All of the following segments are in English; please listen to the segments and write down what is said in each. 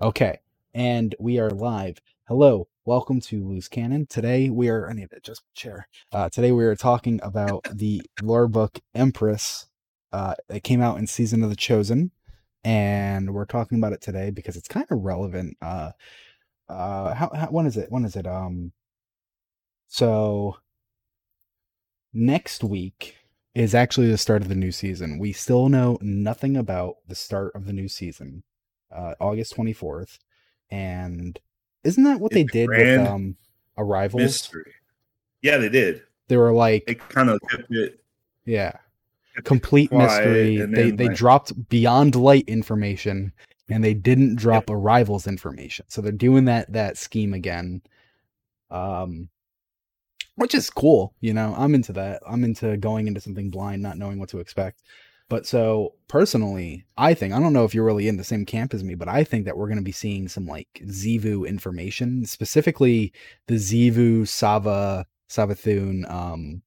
Okay, and we are live. Hello, welcome to Loose Cannon. Today we are. I need to just chair. Uh, today we are talking about the lore book Empress. Uh, it came out in Season of the Chosen, and we're talking about it today because it's kind of relevant. Uh, uh, how, how when is it? When is it? Um, so next week is actually the start of the new season. We still know nothing about the start of the new season uh, August 24th. And isn't that what It's they did with um Arrivals? mystery. Yeah, they did. They were like, They kind of kept it yeah, kept complete mystery. They they like- dropped Beyond Light information and they didn't drop Arrivals information. So they're doing that that scheme again. Um which is cool, you know. I'm into that. I'm into going into something blind, not knowing what to expect. But so personally, I think I don't know if you're really in the same camp as me, but I think that we're going to be seeing some like Xivu information, specifically the Xivu Sava Savathun um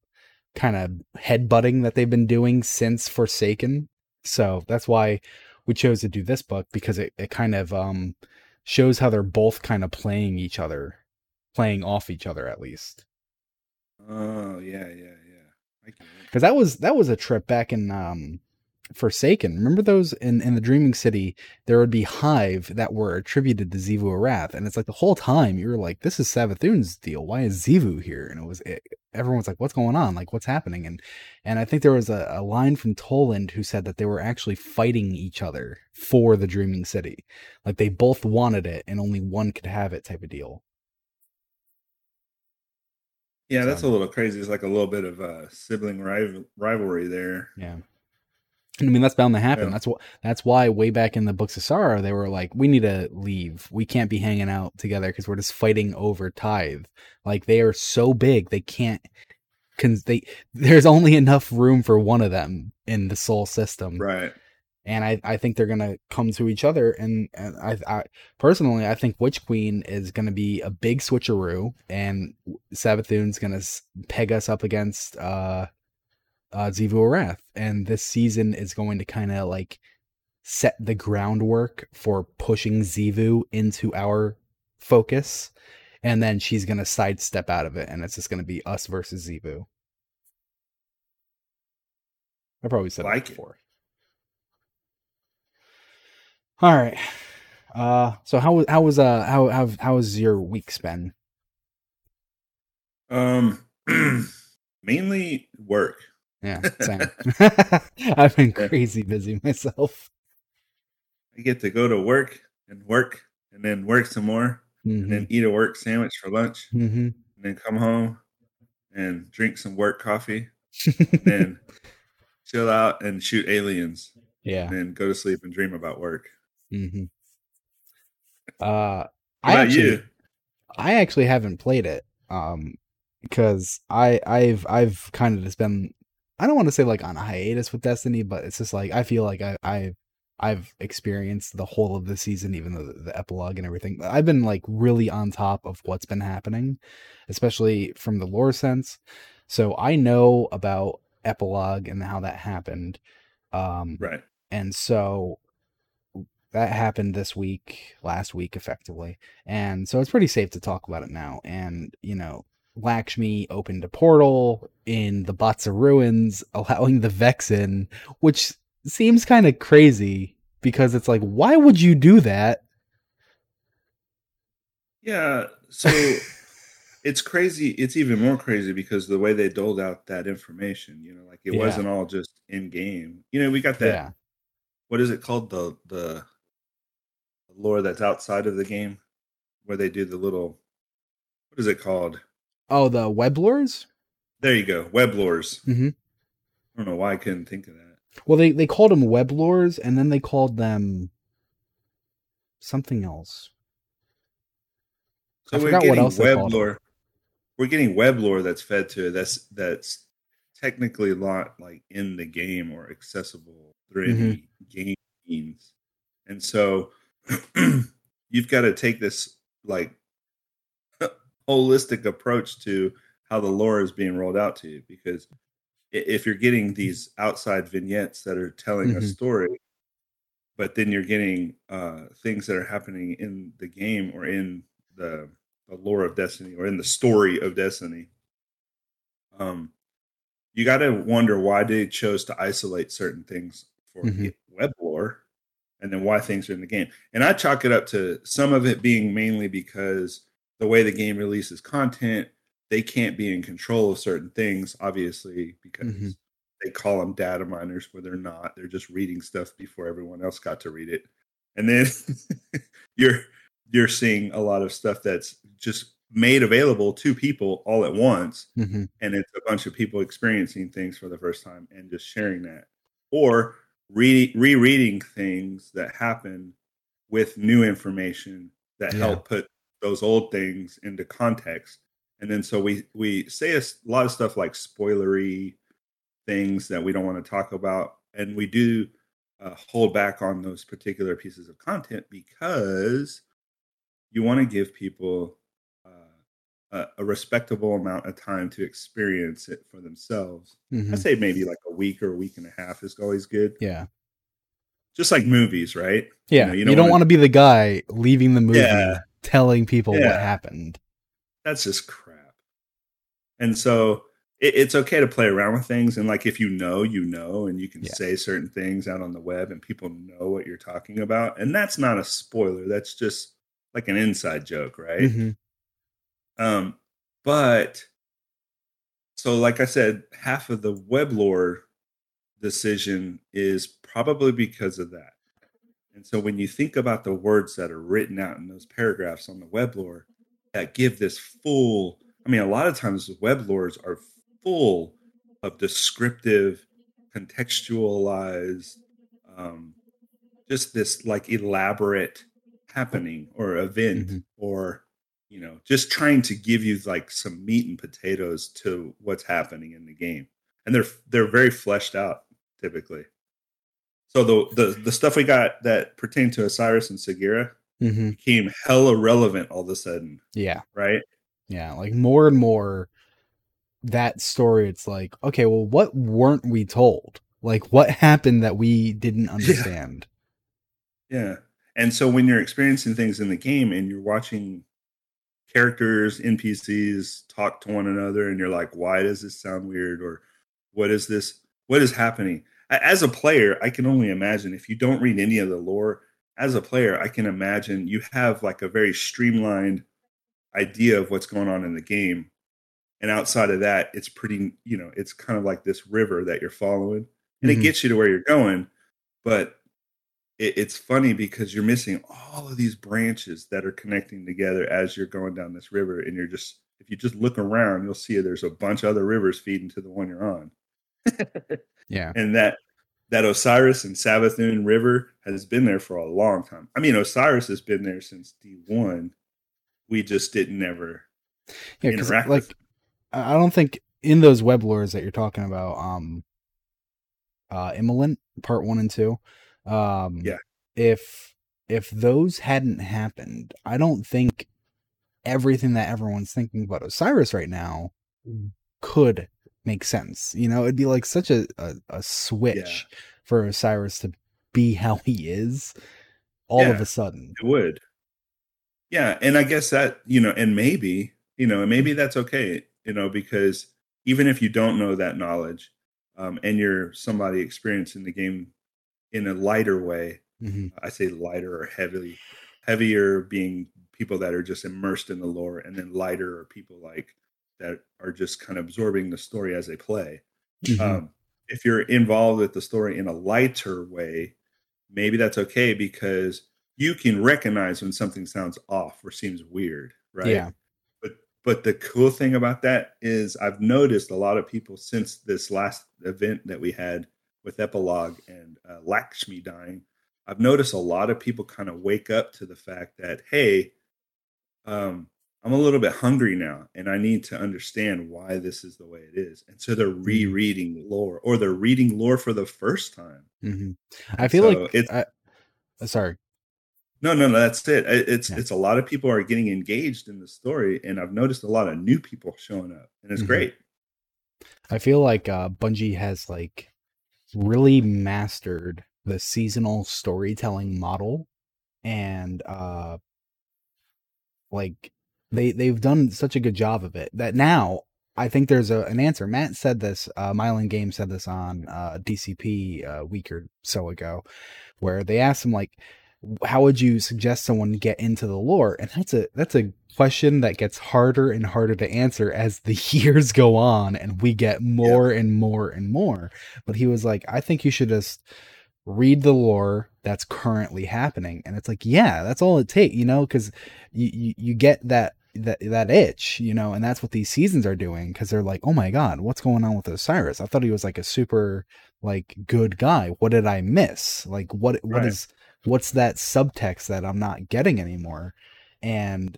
kind of headbutting that they've been doing since Forsaken. So that's why we chose to do this book because it, it kind of um shows how they're both kind of playing each other, playing off each other at least. Oh yeah, yeah, yeah. I get it. because that was that was a trip back in um Forsaken. Remember those in in the Dreaming City? There would be hive that were attributed to Xivu Arath, and it's like the whole time you were like, "This is Savathun's deal. Why is Xivu here?" And it was it, everyone's like, "What's going on? Like, what's happening?" And and I think there was a, a line from Toland who said that they were actually fighting each other for the Dreaming City, like they both wanted it and only one could have it, type of deal. Yeah, that's a little crazy. It's like a little bit of a sibling rival- rivalry there. Yeah. I mean that's bound to happen. Yeah. That's what that's why way back in the books of Sorrow they were like, we need to leave. We can't be hanging out together because we're just fighting over tithe. Like they are so big they can't cause they there's only enough room for one of them in the Sol system. Right. And I, I think they're gonna come to each other and, and I, I personally I think Witch Queen is gonna be a big switcheroo and Savathun's gonna peg us up against uh uh, Xivu Arath, and this season is going to kind of like set the groundwork for pushing Xivu into our focus, and then she's gonna sidestep out of it, and it's just gonna be us versus Xivu. I probably said Like that it. All right. Uh, so how was how was uh how how how was your week been? Um, mainly work. Yeah, same. I've been crazy busy myself. I get to go to work and work, and then work some more, and hmm then eat a work sandwich for lunch, hmm and then come home and drink some work coffee, and then chill out and shoot aliens, yeah. and then go to sleep and dream about work. hmm Uh, I actually, you? I actually haven't played it. Um, because I I've I've kind of just been I don't want to say like on a hiatus with Destiny, but it's just like I feel like I I I've experienced the whole of the season, even the, the epilogue and everything. I've been like really on top of what's been happening, especially from the lore sense. So I know about epilogue and how that happened. Um, Right. and so that happened this week last week effectively and so it's pretty safe to talk about it now and you know lakshmi opened a portal in the Batsa ruins allowing the vex in which seems kind of crazy because it's like why would you do that Yeah. So it's crazy. It's even more crazy because the way they doled out that information, you know, like it Yeah. wasn't all just in game. You know, we got that. yeah What is it called? The the lore that's outside of the game, where they do the little. What is it called? Oh the web lores There you go. Web lores. Mhm. I don't know why I couldn't think of that. well they they called them web lores and then they called them something else I So we're forgot what getting else web. We're getting web lore that's fed to it. That's that's technically not like in the game or accessible through Mm-hmm. any game means. And so you've got to take this like holistic approach to how the lore is being rolled out to you because if you're getting these outside vignettes that are telling a Mhm. story but then you're getting uh, things that are happening in the game or in the, the lore of Destiny or in the story of Destiny. Um, you got to wonder why they chose to isolate certain things for Mhm. the web lore, and then why things are in the game. And I chalk it up to some of it being mainly because the way the game releases content, they can't be in control of certain things, obviously, because Mhm. they call them data miners where they're not. They're just reading stuff before everyone else got to read it. And then you're you're seeing a lot of stuff that's just made available to people all at once Mhm. and it's a bunch of people experiencing things for the first time and just sharing that or re- rereading things that happen with new information that Yeah. help put those old things into context and then so we we say a lot of stuff like spoilery things that we don't want to talk about and we do uh, hold back on those particular pieces of content because you want to give people uh, a, a respectable amount of time to experience it for themselves. I Mhm. say maybe like a week or a week and a half is always good. Yeah. Just like movies, right? Yeah. know, you you don't, don't want to be the guy leaving the movie Yeah. Telling people what happened. That's just crap. And so it, it's okay to play around with things. And like if you know, you know, and you can Yeah. say certain things out on the web and people know what you're talking about. And that's not a spoiler. That's just like an inside joke, right? Mhm. Um, but so, like I said, half of the web lore decision is probably because of that. And so, when you think about the words that are written out in those paragraphs on the web lore that give this full, I mean, a lot of times the web lores are full of descriptive, contextualized, um, just this like elaborate happening or event Mhm. or you know just trying to give you like some meat and potatoes to what's happening in the game and they're they're very fleshed out typically so the the, the stuff we got that pertained to osiris and sagira Mhm. became hella relevant all of a sudden Yeah. right Yeah. Like more and more that story, it's like, okay, well, what weren't we told? Like, what happened that we didn't understand? Yeah. And so when you're experiencing things in the game and you're watching characters, NPCs talk to one another and you're like, why does this sound weird? Or what is this? What is happening? As a player, I can only imagine if you don't read any of the lore, as a player, I can imagine you have like a very streamlined idea of what's going on in the game. And outside of that, it's pretty, you know, it's kind of like this river that you're following and Mhm. it gets you to where you're going. But it, it's funny because you're missing all of these branches that are connecting together as you're going down this river. And you're just, if you just look around, you'll see there's a bunch of other rivers feeding to the one you're on. Yeah. and that, that Osiris and Savathun River has been there for a long time. I mean, Osiris has been there since D1. We just didn't ever Yeah. Cause interact like, with I I don't think in those web lores that you're talking about, um, uh, Immolant part one and two, um, Yeah. if, if those hadn't happened, I don't think everything that everyone's thinking about Osiris right now could make sense. You know, it'd be like such a, a, a switch for Osiris to be how he is all of a sudden. It would. Yeah, and I guess that, you know, and maybe, you know, and maybe that's okay, you know, because even if you don't know that knowledge, um, and you're somebody experiencing the game in a lighter way, hmm I say lighter or heavily, heavier being people that are just immersed in the lore, and then lighter are people like that are just kind of absorbing the story as they play Mm-hmm. um, if you're involved with the story in a lighter way, maybe that's okay because you can recognize when something sounds off or seems weird, right? Yeah. But but the cool thing about that is I've noticed a lot of people since this last event that we had with Epilogue and uh, Lakshmi dying. I've noticed a lot of people kind of wake up to the fact that hey, um, I'm a little bit hungry now, and I need to understand why this is the way it is. And so they're rereading lore, or they're reading lore for the first time. hmm I feel So like it's- I, uh, sorry. No, no, no. That's it. It- It's Yeah. it's a lot of people are getting engaged in the story, and I've noticed a lot of new people showing up, and it's Mhm. great. I feel like uh Bungie has like really mastered the seasonal storytelling model and uh like they they've done such a good job of it that now I think there's a, an answer. Matt said this. Uh, Myelin Game said this on uh, DCP a week or so ago, where they asked him like, "How would you suggest someone get into the lore?" And that's a that's a question that gets harder and harder to answer as the years go on, and we get more yeah. and more and more. But he was like, "I think you should just." read the lore that's currently happening and it's like yeah that's all it takes you know because you, you you get that that that itch, you know, and that's what these seasons are doing because they're like, oh my god, what's going on with Osiris? I thought he was like a super like good guy. What did I miss? Like what what right. is what's that subtext that I'm not getting anymore? And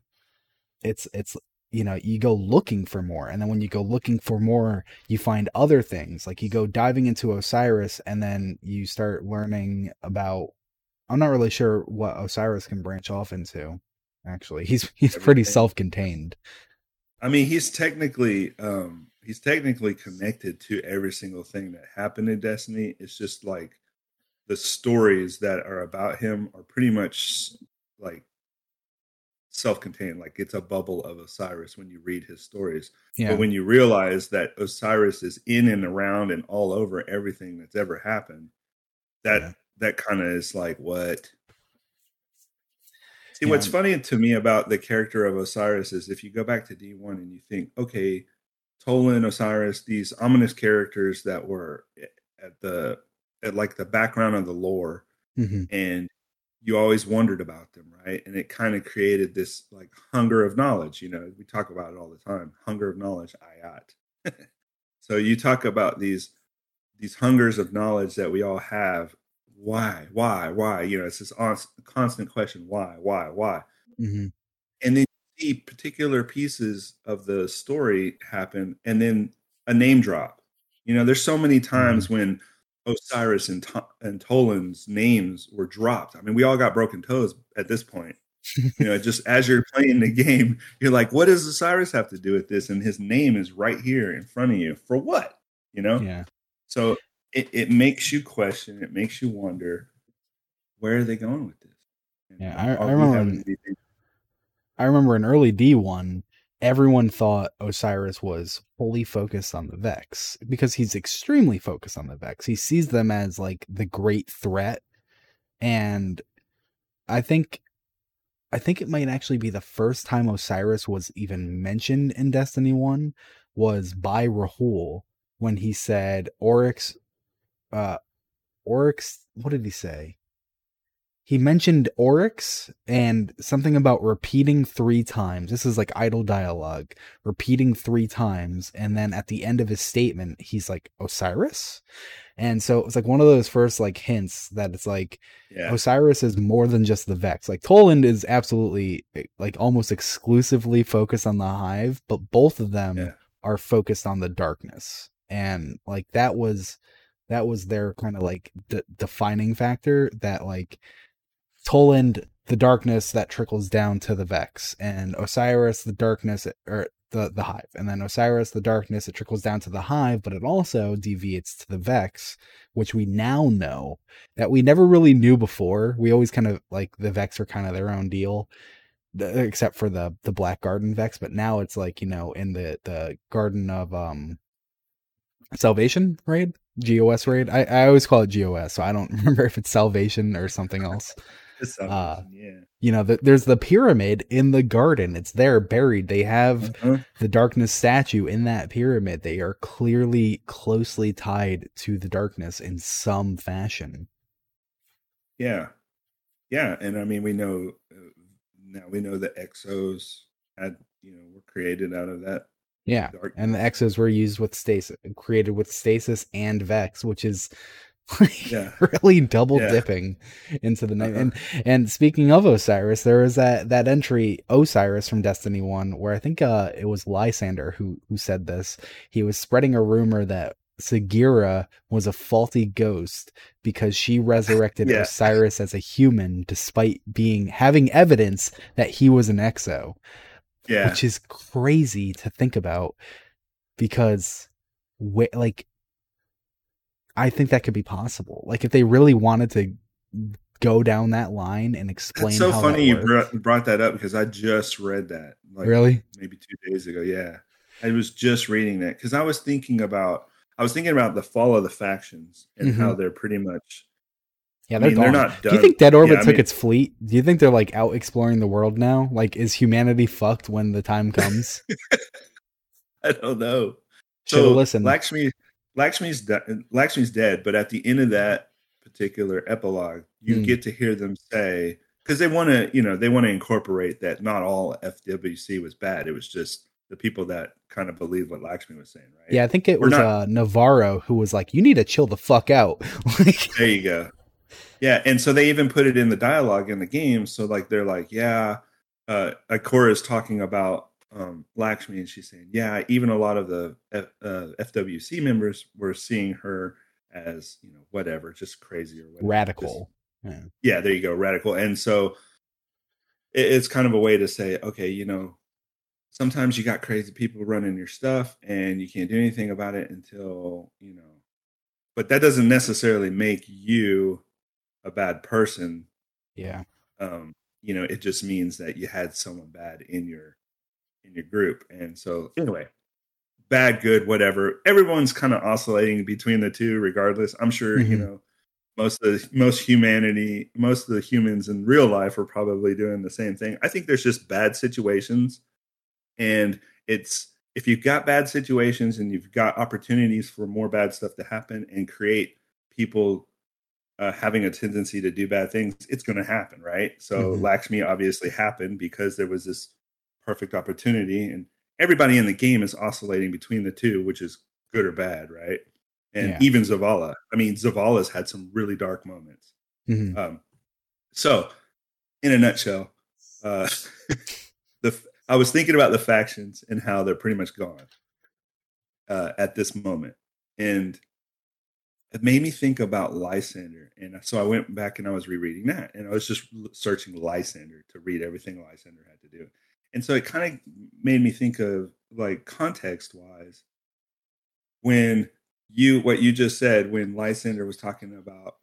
it's it's you know you go looking for more and then when you go looking for more you find other things like you go diving into osiris and then you start learning about i'm not really sure what osiris can branch off into actually. He's he's Everything. pretty self-contained. I mean, he's technically um he's technically connected to every single thing that happened in Destiny. It's just like the stories that are about him are pretty much like self-contained like it's a bubble of osiris when you read his stories yeah. but when you realize that osiris is in and around and all over everything that's ever happened that yeah. that kind of is like what See, what's funny to me about the character of Osiris is if you go back to D1 and you think, okay, Toland, Osiris, these ominous characters that were at the at like the background of the lore, mm-hmm. and you always wondered about them, right? And it kind of created this like hunger of knowledge. You know, we talk about it all the time. Hunger of knowledge, ayat. so you talk about these these hungers of knowledge that we all have why, why, why? You know, it's this constant question, why, why, why? Mm-hmm. And then you see particular pieces of the story happen, and then a name drop. You know, there's so many times mm-hmm. when Osiris and to- and Toland's names were dropped. I mean, we all got broken toes at this point. you know, just as you're playing the game, you're like, what does Osiris have to do with this? And his name is right here in front of you. For what? You know? Yeah. So it, it makes you question, it makes you wonder, where are they going with this? And yeah, I, I remember. In, I remember in early D one, everyone thought Osiris was fully focused on the Vex because he's extremely focused on the Vex. He sees them as like the great threat, and I think I think it might actually be the first time Osiris was even mentioned in Destiny 1 was by Rahool when he said Oryx uh Oryx what did he say? He mentioned Oryx and something about repeating three times. This is like idle dialogue, repeating three times. And then at the end of his statement, he's like, Osiris? And so it's like one of those first like hints that it's like yeah. Osiris is more than just the Vex. Like Toland is absolutely like almost exclusively focused on the hive, but both of them yeah. are focused on the darkness. And like that was that was their kind of like de- defining factor that like Toland the darkness that trickles down to the Vex and Osiris the darkness or the the hive and then Osiris the darkness it trickles down to the hive but it also deviates to the Vex which we now know that we never really knew before. We always kind of like the Vex are kind of their own deal except for the the black garden vex but now it's like you know in the the garden of um salvation raid GOS raid. I, I always call it GOS, so I don't remember if it's Salvation or something else. uh, yeah. You know, the, there's the pyramid in the garden. It's there buried. They have uh-huh. the darkness statue in that pyramid. They are clearly closely tied to the darkness in some fashion. Yeah. Yeah. And I mean, we know uh, now we know that exos had, you know, were created out of that yeah, and the Exos were used with stasis, created with stasis and Vex, which is yeah. really double yeah. dipping into the night. Uh-huh. And and speaking of Osiris, there was that that entry Osiris from Destiny One, where I think uh it was Lysander who who said this. He was spreading a rumor that Sagira was a faulty ghost because she resurrected yeah. Osiris as a human despite being having evidence that he was an exo yeah. which is crazy to think about because wh- like I think that could be possible. Like if they really wanted to go down that line and explain. It's so how funny you brought, brought that up because I just read that. Like really? maybe two days ago. Yeah, I was just reading that because I was thinking about I was thinking about the fall of the factions and how mm-hmm. they're pretty much. Yeah, they're mean, they're not Do you think Dead Orbit Yeah, I took mean- its fleet? Do you think they're like out exploring the world now? Like, is humanity fucked when the time comes? I don't know. Should have so listened. Lakshmi, Lakshmi's de- Lakshmi's dead, but at the end of that particular epilogue, you Hmm. get to hear them say because they want to, you know, they want to incorporate that not all FWC was bad. It was just the people that kind of believe what Lakshmi was saying, right? yeah, I think it We're was not- uh, Navarro who was like, "You need to chill the fuck out." like, There you go. Yeah, and so they even put it in the dialogue in the game. So like they're like, yeah, uh Ikora is talking about um Lakshmi and she's saying, yeah, even a lot of the F, uh, FWC members were seeing her as, you know, whatever, just crazy or whatever. radical. Yeah. Yeah, there you go, radical. And so it, it's kind of a way to say, okay, you know, sometimes you got crazy people running your stuff and you can't do anything about it until, you know, but that doesn't necessarily make you a bad person. Yeah. Um, you know, it just means that you had someone bad in your in your group. And so anyway, bad, good, whatever. Everyone's kind of oscillating between the two regardless. I'm sure, you Mhm. know, most of the most humanity, most of the humans in real life are probably doing the same thing. I think there's just bad situations and it's if you've got bad situations and you've got opportunities for more bad stuff to happen and create people uh, having a tendency to do bad things, it's going to happen, right? So Mhm. Lakshmi obviously happened because there was this perfect opportunity, and everybody in the game is oscillating between the two, which is good or bad, right? And Yeah. even Zavala. I mean, Zavala's had some really dark moments. Mhm. Um, so, in a nutshell, uh, the I was thinking about the factions and how they're pretty much gone uh, at this moment, and it made me think about Lysander. And so I went back and I was rereading that, and I was just searching Lysander to read everything Lysander had to do, and so it kind of made me think of like context wise when you what you just said when Lysander was talking about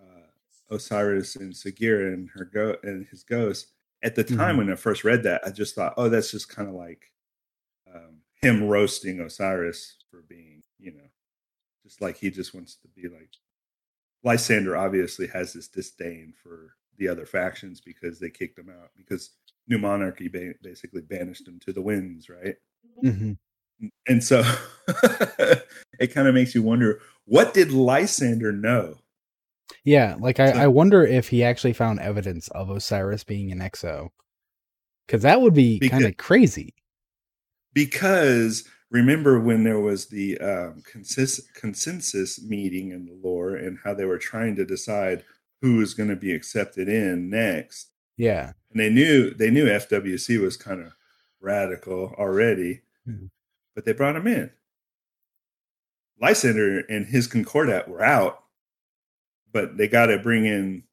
uh, Osiris and Sagira and her go and his ghost. At the time Mhm. when I first read that, I just thought, oh, that's just kind of like um, him roasting Osiris for being, you know, just like he just wants to be like. Lysander obviously has this disdain for the other factions because they kicked him out because New Monarchy ba- basically banished him to the winds, right? Mhm. And so it kind of makes you wonder what did Lysander know? Yeah, like I, So- I wonder if he actually found evidence of Osiris being an exo, because that would be kind of crazy. Because remember when there was the um, consensus, consensus meeting in the lore and how they were trying to decide who was going to be accepted in next, Yeah, and they knew they knew FWC was kind of radical already, Mhm. but they brought him in. Lysander and his Concordat were out, but they got to bring in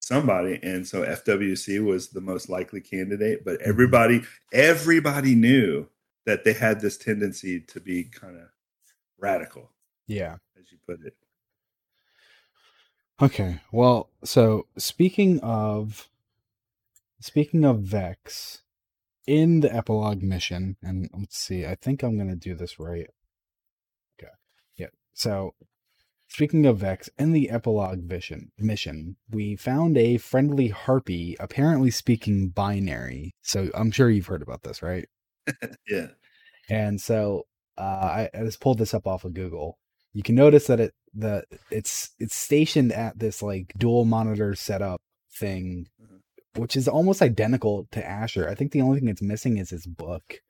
somebody, and so FWC was the most likely candidate. But everybody, everybody knew that they had this tendency to be kind of radical, yeah. as you put it. Okay. Well, so speaking of speaking of Vex in the epilogue mission, and let's see, I think I'm gonna do this right. Okay. Yeah. So speaking of Vex in the epilogue vision mission, we found a friendly harpy apparently speaking binary. So I'm sure you've heard about this, right? Yeah, And so uh, I, I just pulled this up off of Google. You can notice that it the it's it's stationed at this like dual monitor setup thing, Mhm. which is almost identical to Asher. I think the only thing it's missing is his book.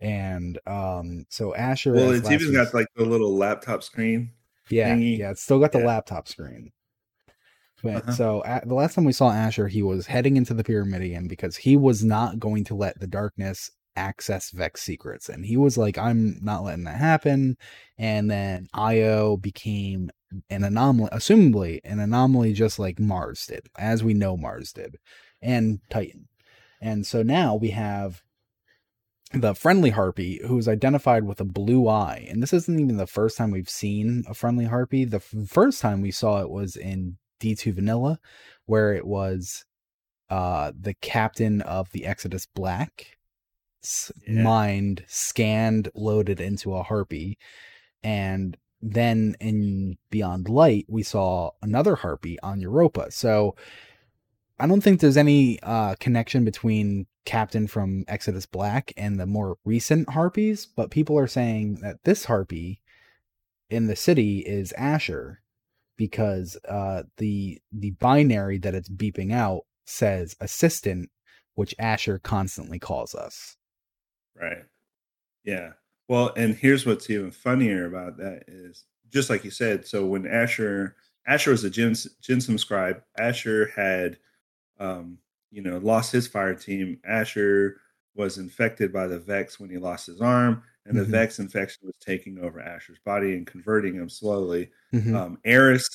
And um, so Asher. well, it's even got like the little laptop screen. yeah, thingy. yeah, it's still got the Yeah. laptop screen. But Uh-huh. so at, the last time we saw Asher, he was heading into the Pyramidion because he was not going to let the darkness access Vex secrets, and he was like, "I'm not letting that happen." And then Io became an anomaly, assumably an anomaly, just like Mars did, as we know Mars did, and Titan. And so now we have the friendly harpy who's identified with a blue eye and this isn't even the first time we've seen a friendly harpy the f- first time we saw it was in d2 vanilla where it was uh the captain of the exodus black Yeah. mind scanned loaded into a harpy and then in beyond light we saw another harpy on europa so i don't think there's any uh connection between captain from exodus black and the more recent harpies but people are saying that this harpy in the city is asher because uh the the binary that it's beeping out says assistant which asher constantly calls us Right. Yeah. Well, and here's what's even funnier about that is just like you said. So when Asher Asher was a Jinsum scribe, Asher had, um, you know, lost his fire team. Asher was infected by the Vex when he lost his arm, and the Mhm. Vex infection was taking over Asher's body and converting him slowly. Mhm. Um, Eris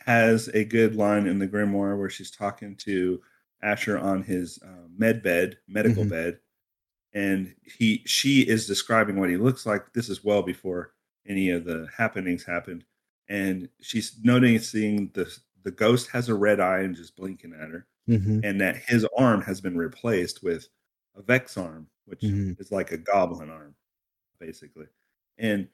has a good line in the Grimoire where she's talking to Asher on his uh, med bed, medical Mhm. bed, and he she is describing what he looks like. This is well before any of the happenings happened, and she's noticing the the ghost has a red eye and just blinking at her, Mhm. and that his arm has been replaced with a Vex arm, which Mhm. is like a goblin arm, basically, and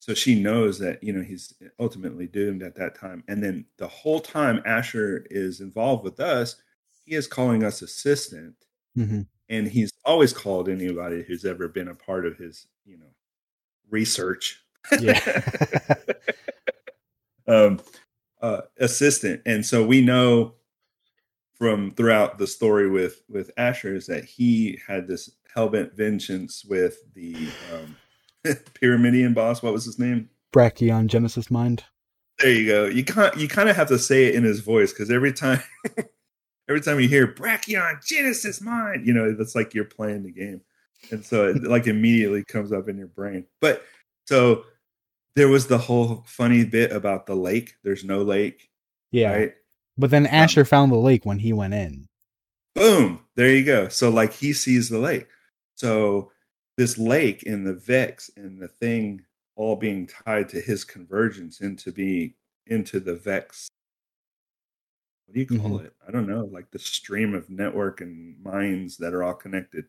so she knows that you know he's ultimately doomed at that time and then the whole time asher is involved with us he is calling us assistant Mhm. and he's always called anybody who's ever been a part of his you know research Yeah. um uh assistant and so we know from throughout the story with with asher is that he had this hellbent vengeance with the um Pyramidion boss what was his name Brakion Genesis Mind. There you go. You can't. You kind of have to say it in his voice because every time, every time you hear Brakion Genesis Mind, you know that's like you're playing the game, and so it like immediately comes up in your brain. But so there was the whole funny bit about the lake. There's no lake, Yeah. right? But then um, Asher found the lake when he went in. Boom. There you go. So like he sees the lake. So this lake and the Vex and the thing all being tied to his convergence into be into the Vex. What do you call Mhm. it? I don't know. Like the stream of network and minds that are all connected.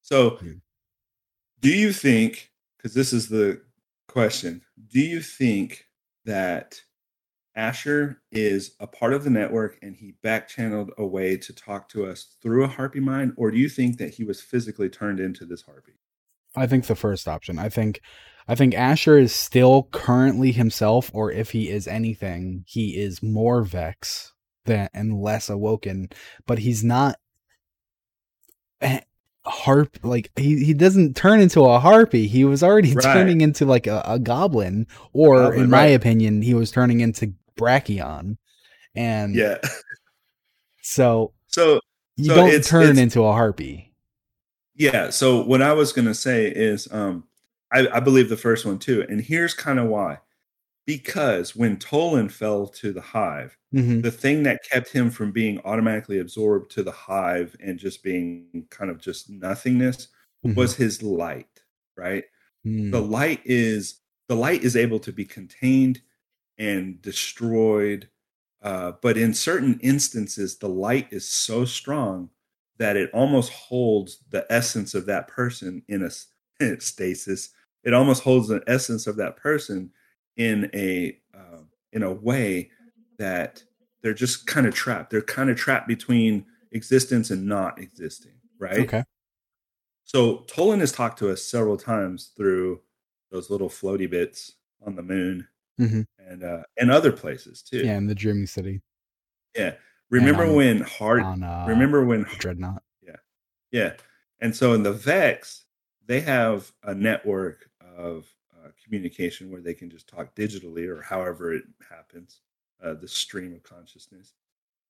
So Yeah. do you think because this is the question, do you think that Asher is a part of the network and he back channeled a way to talk to us through a harpy mind, or do you think that he was physically turned into this harpy? I think the first option. I think I think Asher is still currently himself, or if he is anything, he is more Vex than and less awoken, but he's not harp like he, he doesn't turn into a harpy. He was already Right. turning into like a, a goblin, or Goblin, in my right. opinion, he was turning into Brakion. And Yeah. so So you So don't it's- turn it's- into a harpy. yeah. So what I was gonna say is, um, I, I believe the first one too, and here's kind of why. Because when Toland fell to the hive, Mhm. the thing that kept him from being automatically absorbed to the hive and just being kind of just nothingness was his light, right? Mhm. the light is the light is able to be contained and destroyed uh, but in certain instances the light is so strong that it almost holds the essence of that person in a stasis it almost holds the essence of that person in a uh, in a way that they're just kind of trapped they're kind of trapped between existence and not existing right Okay. so Toland has talked to us several times through those little floaty bits on the moon Mhm. and uh, and other places too. Yeah, in the Dreaming City. Yeah. Remember on- when hard? on uh, remember when? Dreadnought. Yeah, yeah. And so in the Vex, they have a network of uh, communication where they can just talk digitally or however it happens, uh, the stream of consciousness.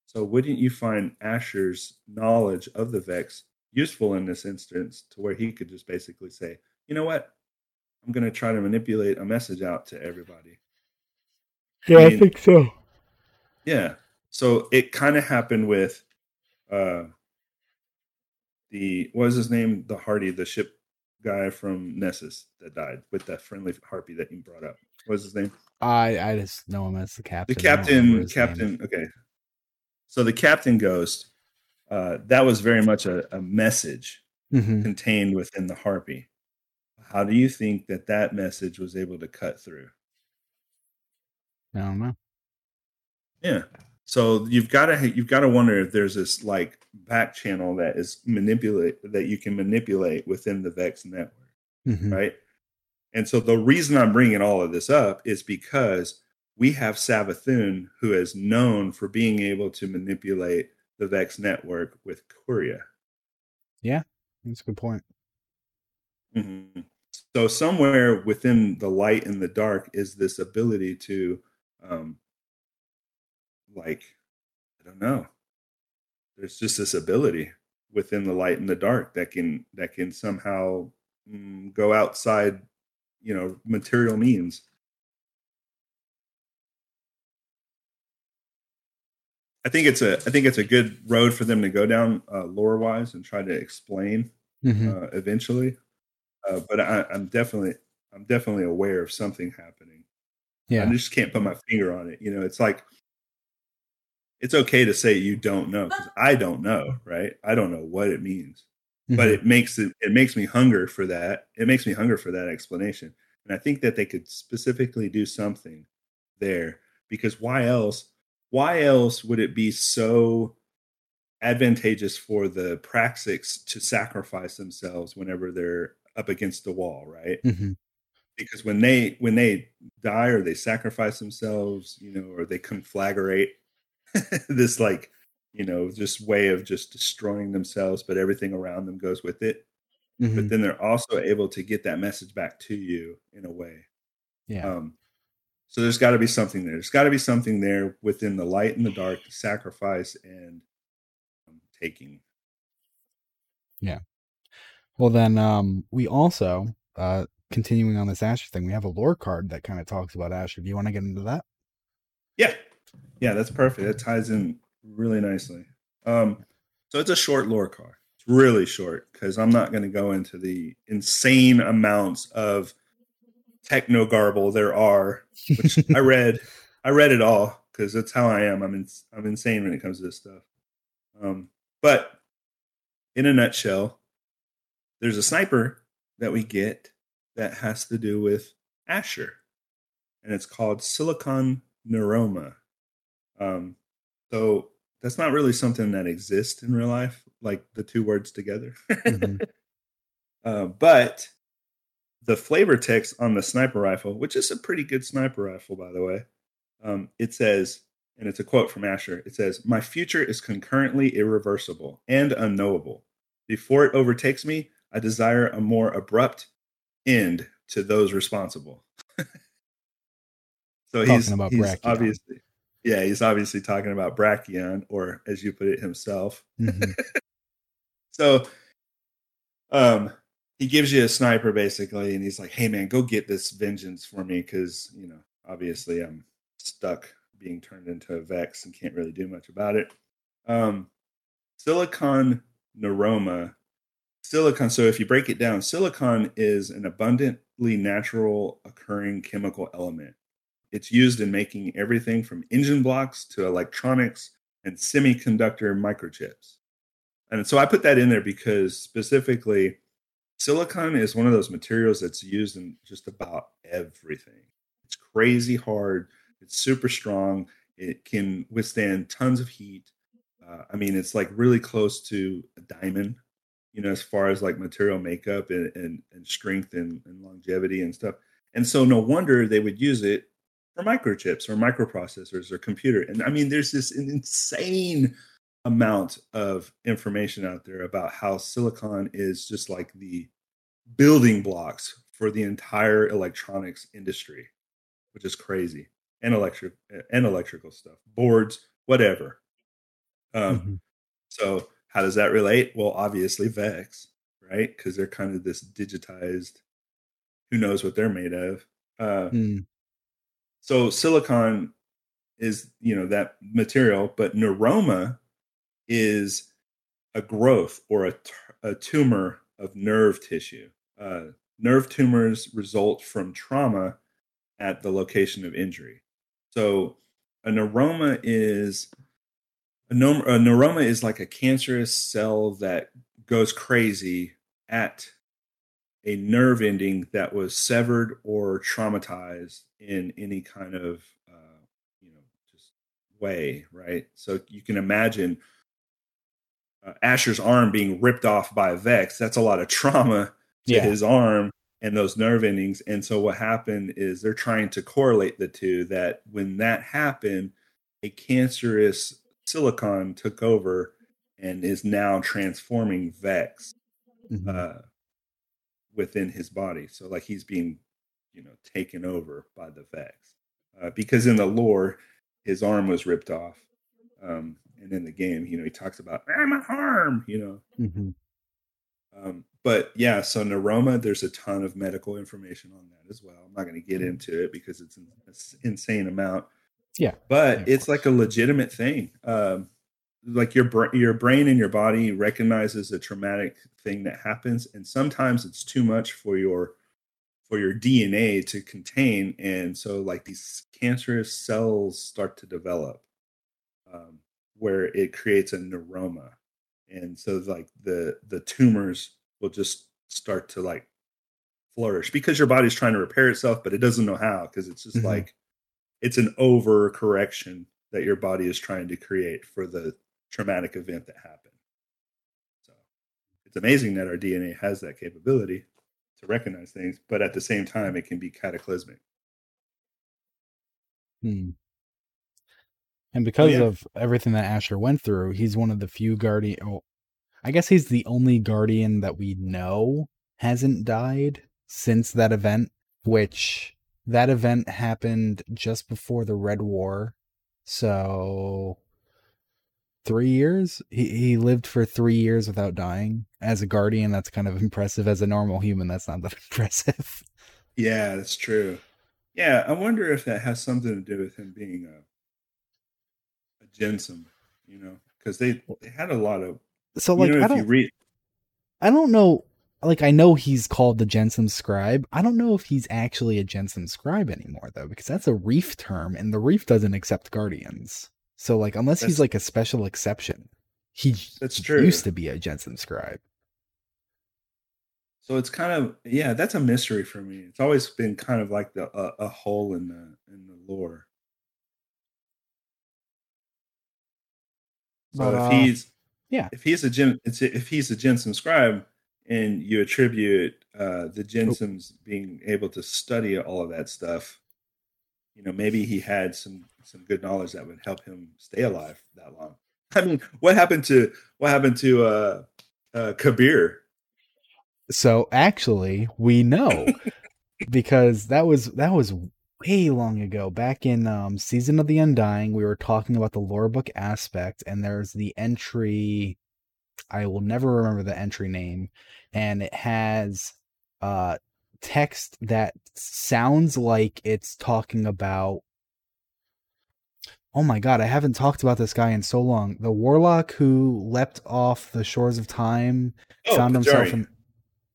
So wouldn't you find Asher's knowledge of the Vex useful in this instance to where he could just basically say, you know what? I'm going to try to manipulate a message out to everybody. Yeah, I think so. Yeah. So it kind of happened with uh the what was his name? The Hardy, the ship guy from Nessus that died with that friendly harpy that you brought up. What was his name? I I just know him as the captain. The captain, captain. Name. Okay, so the captain ghost. Uh, that was very much a, a message mm-hmm. contained within the harpy. How do you think that that message was able to cut through? I don't know. Yeah. So you've got to you've got to wonder if there's this like back channel that is manipulate that you can manipulate within the Vex network, mm-hmm. right? And so the reason I'm bringing all of this up is because we have Savathun, who is known for being able to manipulate the Vex network with Quria. Yeah, that's a good point. Mm-hmm. So somewhere within the light and the dark is this ability to um, like I don't know. There's just this ability within the light and the dark that can that can somehow mm, go outside, you know, material means. I think it's a I think it's a good road for them to go down uh, lore wise and try to explain mm-hmm. uh, eventually. Uh, but I, I'm definitely I'm definitely aware of something happening. Yeah, I just can't put my finger on it. You know, it's like it's okay to say you don't know because I don't know, right? I don't know what it means, mm-hmm. but it makes it it makes me hunger for that. It makes me hunger for that explanation, and I think that they could specifically do something there because why else? Why else would it be so advantageous for the praxics to sacrifice themselves whenever they're up against the wall, right? Mm-hmm. Because when they when they die or they sacrifice themselves, you know, or they conflagrate this like you know just way of just destroying themselves but everything around them goes with it. Mm-hmm. but then they're also able to get that message back to you in a way. Yeah. Um so there's got to be something there. There's got to be something there within the light and the dark sacrifice and um, taking. Yeah. Well then um we also uh continuing on this asher thing we have a lore card that kind of talks about asher. Do you want to get into that? Yeah yeah, that's perfect. That ties in really nicely. Um, so it's a short lore card. It's really short because I'm not going to go into the insane amounts of techno garble there are. Which I read. I read it all because that's how I am. I'm in, I'm insane when it comes to this stuff. Um, but in a nutshell, there's a sniper that we get that has to do with Asher, and it's called Silicon Neuroma. Um, so that's not really something that exists in real life, like the two words together. mm-hmm. uh, but the flavor text on the sniper rifle, which is a pretty good sniper rifle, by the way, um, it says, and it's a quote from Asher. It says, "My future is concurrently irreversible and unknowable. Before it overtakes me, I desire a more abrupt end to those responsible." so Talking he's, he's obviously yeah, he's obviously talking about Brakion, or as you put it himself. Mm-hmm. so, um, he gives you a sniper basically, and he's like, "Hey, man, go get this vengeance for me, because you know, obviously, I'm stuck being turned into a Vex and can't really do much about it." Um, silicon neuroma, silicon. So, if you break it down, silicon is an abundantly natural occurring chemical element it's used in making everything from engine blocks to electronics and semiconductor microchips. And so I put that in there because specifically, silicon is one of those materials that's used in just about everything. It's crazy hard, it's super strong, it can withstand tons of heat. Uh, I mean, it's like really close to a diamond, you know, as far as like material makeup and, and, and strength and, and longevity and stuff. And so, no wonder they would use it or microchips or microprocessors or computer. And I mean, there's this insane amount of information out there about how silicon is just like the building blocks for the entire electronics industry, which is crazy. And electric and electrical stuff, boards, whatever. Um, mm-hmm. So how does that relate? Well, obviously Vex, right? Because they're kind of this digitized. Who knows what they're made of? Uh, mm. So silicon is you know that material, but neuroma is a growth or a a tumor of nerve tissue. Uh, nerve tumors result from trauma at the location of injury. So a neuroma is a, neuroma is like a cancerous cell that goes crazy at a nerve ending that was severed or traumatized in any kind of uh, you know just way, right? So you can imagine uh, Asher's arm being ripped off by Vex. That's a lot of trauma to Yeah. his arm and those nerve endings. And so what happened is they're trying to correlate the two. That when that happened, a cancerous silicon took over and is now transforming Vex Mhm. uh, within his body. So like he's being, you know, taken over by the Vex. Uh, because in the lore, his arm was ripped off. Um, and in the game, you know, he talks about ah, my arm, you know. Mhm. Um, but yeah, so neuroma, there's a ton of medical information on that as well. I'm not going to get into it because it's an insane amount. Yeah. but Yeah, it's like a legitimate thing. Um, like your bra- your brain and your body recognizes a traumatic thing that happens, and sometimes it's too much for your for your DNA to contain, and so like these cancerous cells start to develop, um, where it creates a neuroma, and so like the the tumors will just start to like flourish because your body's trying to repair itself, but it doesn't know how because it's just Mhm. like it's an overcorrection that your body is trying to create for the traumatic event that happened. So it's amazing that our DNA has that capability to recognize things, but at the same time, it can be cataclysmic. Hmm. And because yeah. of everything that Asher went through, he's one of the few guardian. Oh, I guess he's the only guardian that we know hasn't died since that event, which that event happened just before the Red War. So three years? He he lived for three years without dying. As a guardian, that's kind of impressive. As a normal human, that's not that impressive. Yeah, that's true. Yeah, I wonder if that has something to do with him being a a Gensym, you know, because they they had a lot of So you like know I if you don't read I don't know. Like I know he's called the Gensym scribe. I don't know if he's actually a Gensym scribe anymore though, because that's a reef term, and the reef doesn't accept guardians. So like, unless he's like a special exception, he That's true. used to be a Gensym scribe. So it's kind of yeah, that's a mystery for me. It's always been kind of like the a, a hole in the in the lore. So But, if uh, he's yeah. if he's a gen if he's a Gensym scribe and you attribute uh the Gensyms being able to study all of that stuff, you know, maybe he had some some good knowledge that would help him stay alive that long. I mean, what happened to what happened to uh uh Kabir? So actually, we know because that was that was way long ago. Back in um, season of the Undying, we were talking about the lore book aspect, and there's the entry. I will never remember the entry name, and it has uh text that sounds like it's talking about. Oh my god, I haven't talked about this guy in so long. The warlock who leapt off the shores of time, Oh, found himself in.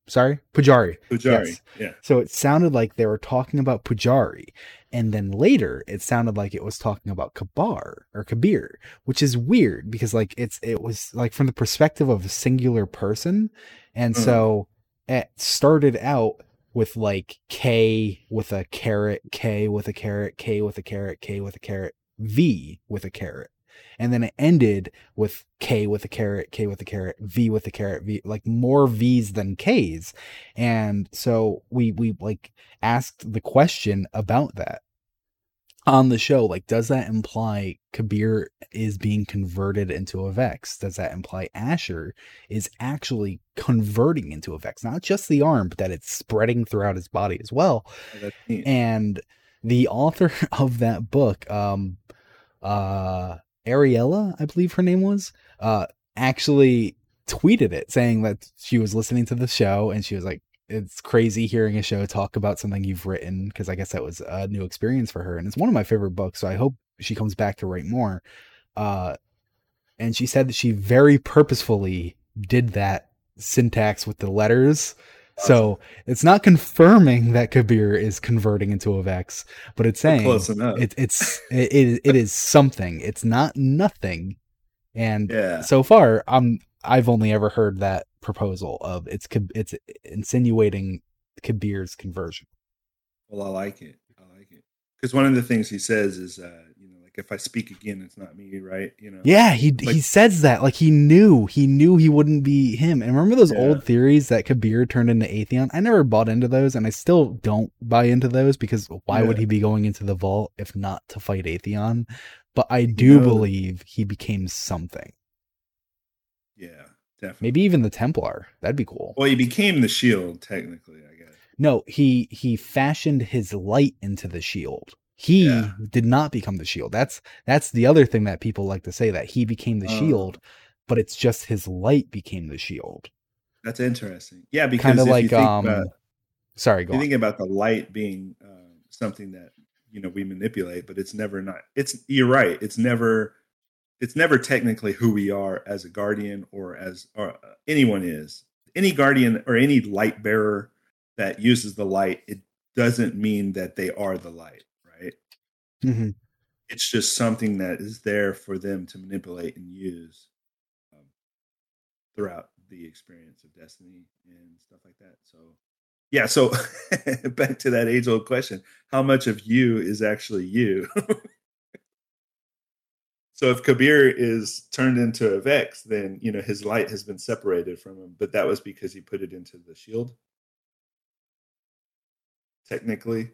Sorry, Pujari. Pujari. Yes. Yeah. So it sounded like they were talking about Pujari. And then later it sounded like it was talking about Kabar or Kabir, which is weird because like it's it was like from the perspective of a singular person. And Uh-huh. so it started out with like K with a carrot, K with a carrot, K with a carrot, K with a carrot, V with a carrot. And then it ended with K with a carrot, K with a carrot, V with a carrot, V like more V's than K's. And so we we like asked the question about that on the show. Like, does that imply Kabir is being converted into a Vex? Does that imply Asher is actually converting into a Vex? Not just the arm, but that it's spreading throughout his body as well and the author of that book um uh ariella i believe her name was uh actually tweeted it saying that she was listening to the show and she was like it's crazy hearing a show talk about something you've written because i guess that was a new experience for her and it's one of my favorite books so i hope she comes back to write more uh and she said that she very purposefully did that syntax with the letters. So it's not confirming that Kabir is converting into a Vex, but it's saying it, it's it, it, it is something. It's not nothing. And yeah. so far, I'm I've only ever heard that proposal of it's it's insinuating Kabir's conversion. Well, I like it. I like it because one of the things he says is, uh, you know, like if I speak again, it's not me, right? You know. Yeah, he Like- he says that like he knew he knew he wouldn't be him. And remember those Yeah. old theories that Kabir turned into Atheon? I never bought into those, and I still don't buy into those because why would he be going into the vault if not to fight Atheon? But I do knows. believe he became something. Definitely. Maybe even the Templar. That'd be cool. Well, he became the shield, technically. I guess. No, he he fashioned his light into the shield. He Yeah. did not become the shield. That's that's the other thing that people like to say that he became the Oh. shield, but it's just his light became the shield. That's interesting. Yeah, because Kind of like think um about, sorry, go you think about the light being uh, something that you know we manipulate, but it's never not. It's you're right. It's never. It's never technically who we are as a guardian or as or uh, anyone is. Any guardian or any light bearer that uses the light, it doesn't mean that they are the light, right? Mhm. it's just something that is there for them to manipulate and use um, throughout the experience of destiny and stuff like that so yeah so back to that age old question how much of you is actually you so if kabir is turned into a vex then you know his light has been separated from him but that was because he put it into the shield technically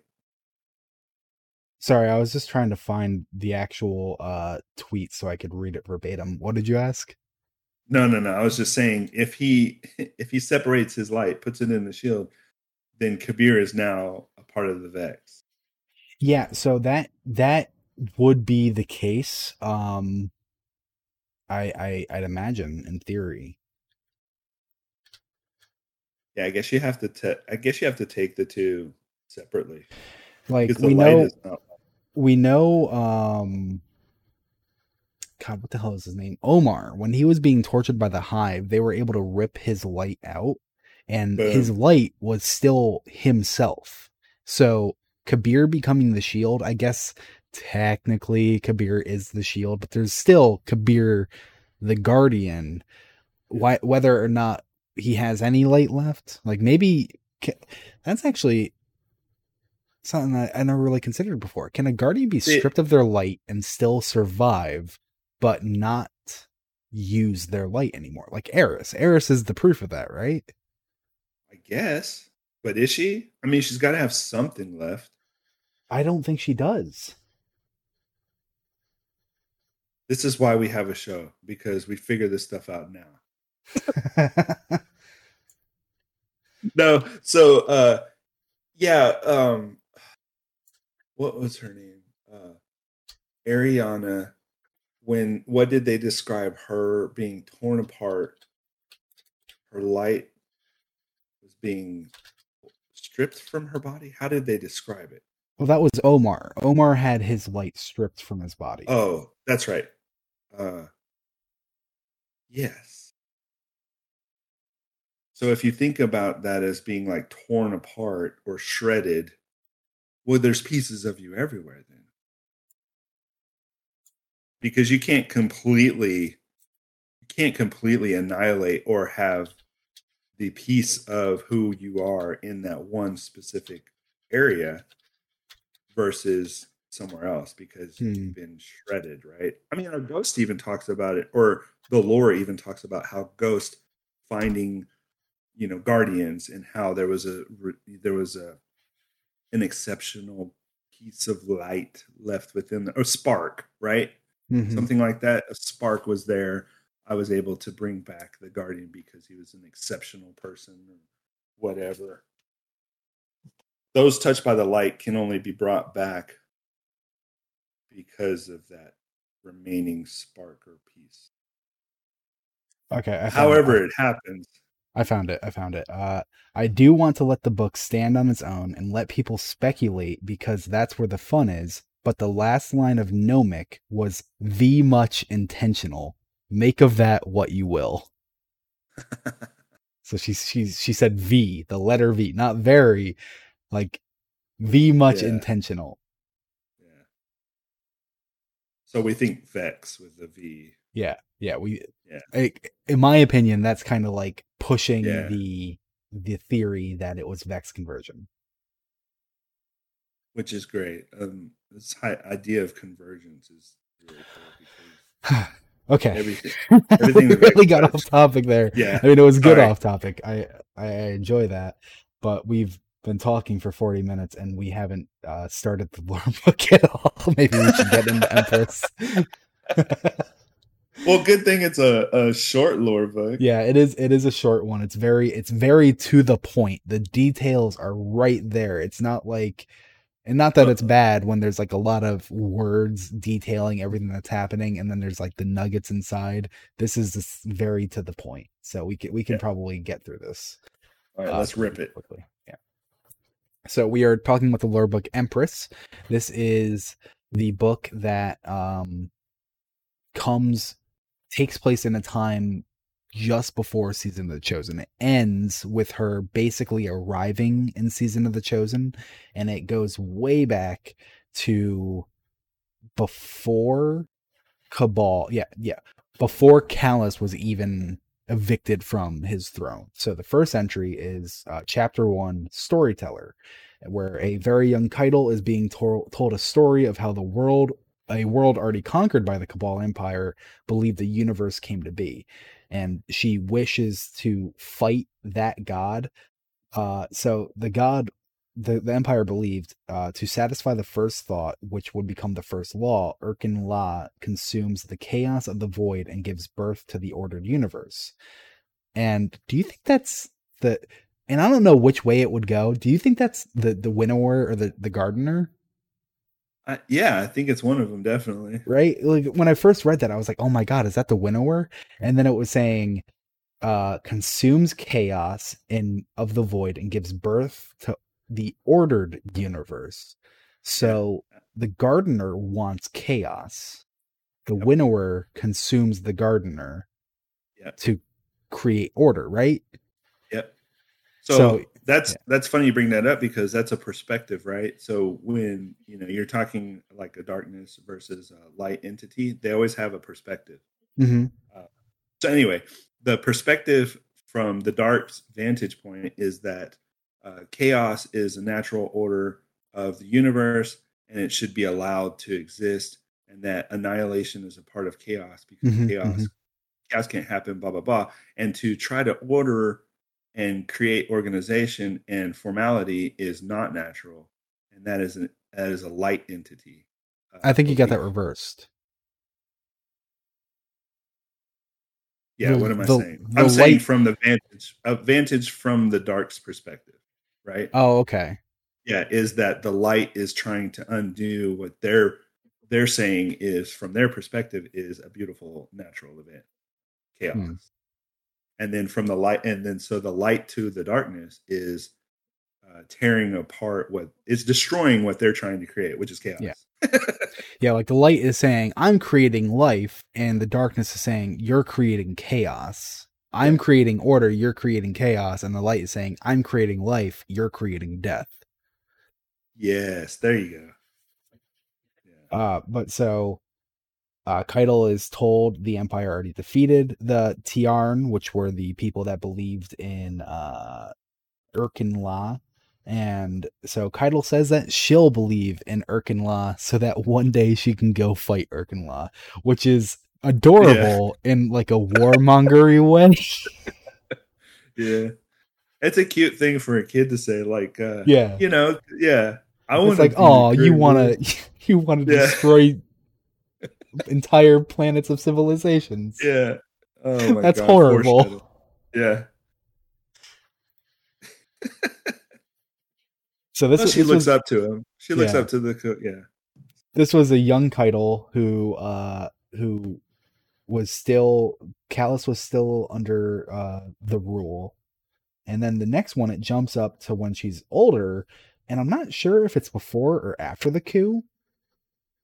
Sorry, I was just trying to find the actual uh tweet so I could read it verbatim. What did you ask? No, no, no. I was just saying if he if he separates his light, puts it in the shield, then Kabir is now a part of the Vex. Yeah, so that that would be the case. Um I I I'd imagine in theory. Yeah, I guess you have to. ta- I guess you have to take the two separately Like we know not. we know um god what the hell is his name omar when he was being tortured by the hive they were able to rip his light out and his light was still himself so kabir becoming the shield i guess technically kabir is the shield but there's still kabir the guardian why whether or not he has any light left like maybe that's actually something that I never really considered before. Can a guardian be stripped of their light and still survive, but not use their light anymore? Like Eris. Eris is the proof of that, right? I guess, but is she? I mean, she's got to have something left. I don't think she does. This is why we have a show because we figure this stuff out now. no so uh yeah um what was her name uh ariana when what did they describe her being torn apart her light was being stripped from her body how did they describe it well, that was Omar. Omar had his light stripped from his body. oh that's right uh yes. So if you think about that as being like torn apart or shredded well there's pieces of you everywhere then. Because you can't completely you can't completely annihilate or have the piece of who you are in that one specific area versus somewhere else because Hmm. you've been shredded, right? I mean, our ghost even talks about it, or the lore even talks about how ghost finding, you know, guardians and how there was a there was a an exceptional piece of light left within the or spark, right? Mhm. Something like that. A spark was there. I was able to bring back the guardian because he was an exceptional person or whatever. Those touched by the light can only be brought back because of that remaining spark or piece. Okay. I However, it. it happens. I found it. I found it. Uh, I do want to let the book stand on its own and let people speculate because that's where the fun is. But the last line of Gnomic was the much intentional. Make of that what you will. So she she she said V, the letter V, not very, like V much Yeah. intentional. So we think Vex with the V. Yeah, yeah. We, Yeah. I, in my opinion, that's kind of like pushing Yeah. the the theory that it was Vex conversion. which is great. Um, this idea of convergence is really cool okay, everything. we everything that really got off topic there. Yeah, I mean, it was good Sorry. off topic. I I enjoy that, but we've been talking for forty minutes and we haven't uh, started the lore book at all. Maybe we should get into Empress. well, good thing it's a, a short lore book. yeah, it is. It is a short one. It's very. It's very to the point. The details are right there. It's not like, and not that it's bad when there's like a lot of words detailing everything that's happening, and then there's like the nuggets inside. This is just very to the point. So we can we can Yeah. probably get through this. All right, uh, let's rip it. quickly. So we are talking about the lore book Empress. This is the book that um comes takes place in a time just before season of the chosen it ends with her basically arriving in season of the chosen and it goes way back to before cabal yeah yeah before calus was even evicted from his throne. So the first entry is uh, chapter one, storyteller, where a very young Caiatl is being to- told a story of how the world, a world already conquered by the Cabal Empire, believed the universe came to be, and she wishes to fight that god. Uh, so the god. The, the empire believed uh, to satisfy the first thought, which would become the first law, Erkin La consumes the chaos of the void and gives birth to the ordered universe. And do you think that's the and I don't know which way it would go. Do you think that's the the winnower or the the gardener? I, yeah, I think it's one of them definitely. Right? Like when I first read that, I was like, "Oh my god, is that the winnower?" And then it was saying, uh, consumes chaos in of the void and gives birth to the ordered universe. So the gardener wants chaos. The Yep. winnower consumes the gardener Yep. to create order, right? Yep. So, So, that's yeah. that's funny you bring that up because that's a perspective, right? So when you know you're talking like a darkness versus a light entity, they always have a perspective. hmm So anyway, the perspective from the dark's vantage point is that uh, chaos is a natural order of the universe, and it should be allowed to exist, and that annihilation is a part of chaos because Mhm, chaos mhm. chaos can't happen. Blah blah blah, and to try to order and create organization and formality is not natural, and that is an, that is a light entity. Uh, I think you got that reversed. Yeah, The- what am I the- saying? the I'm saying from the vantage a vantage from the dark's perspective, right? Oh, okay. Yeah, is that the light is trying to undo what they're they're saying is from their perspective is a beautiful natural event, chaos. Hmm. And then from the light, and then so the light to the darkness is uh, tearing apart what is destroying what they're trying to create, which is chaos. Yeah. Yeah, like the light is saying, I'm creating life, and the darkness is saying, You're creating chaos. I'm creating order, you're creating chaos, and the light is saying, I'm creating life, you're creating death. yes, there you go. Yeah. Uh, but so uh Caiatl is told the Empire already defeated the Tiarn, which were the people that believed in uh Erkin La. And so Caiatl says that she'll believe in Erkin La so that one day she can go fight Erkin La, which is adorable in like a warmongery way. Yeah. It's a cute thing for a kid to say, like, uh, yeah. you know, yeah. I want like, oh, you wanna you wanna Yeah. destroy entire planets of civilizations. Yeah. Oh my That's God, horrible. Yeah. So this, Well, is she this looks was, up to him. She looks Yeah. up to the co- yeah. this was a young Caiatl who uh who was still Calus was still under uh the rule. And then the next one it jumps up to when she's older, and I'm not sure if it's before or after the coup.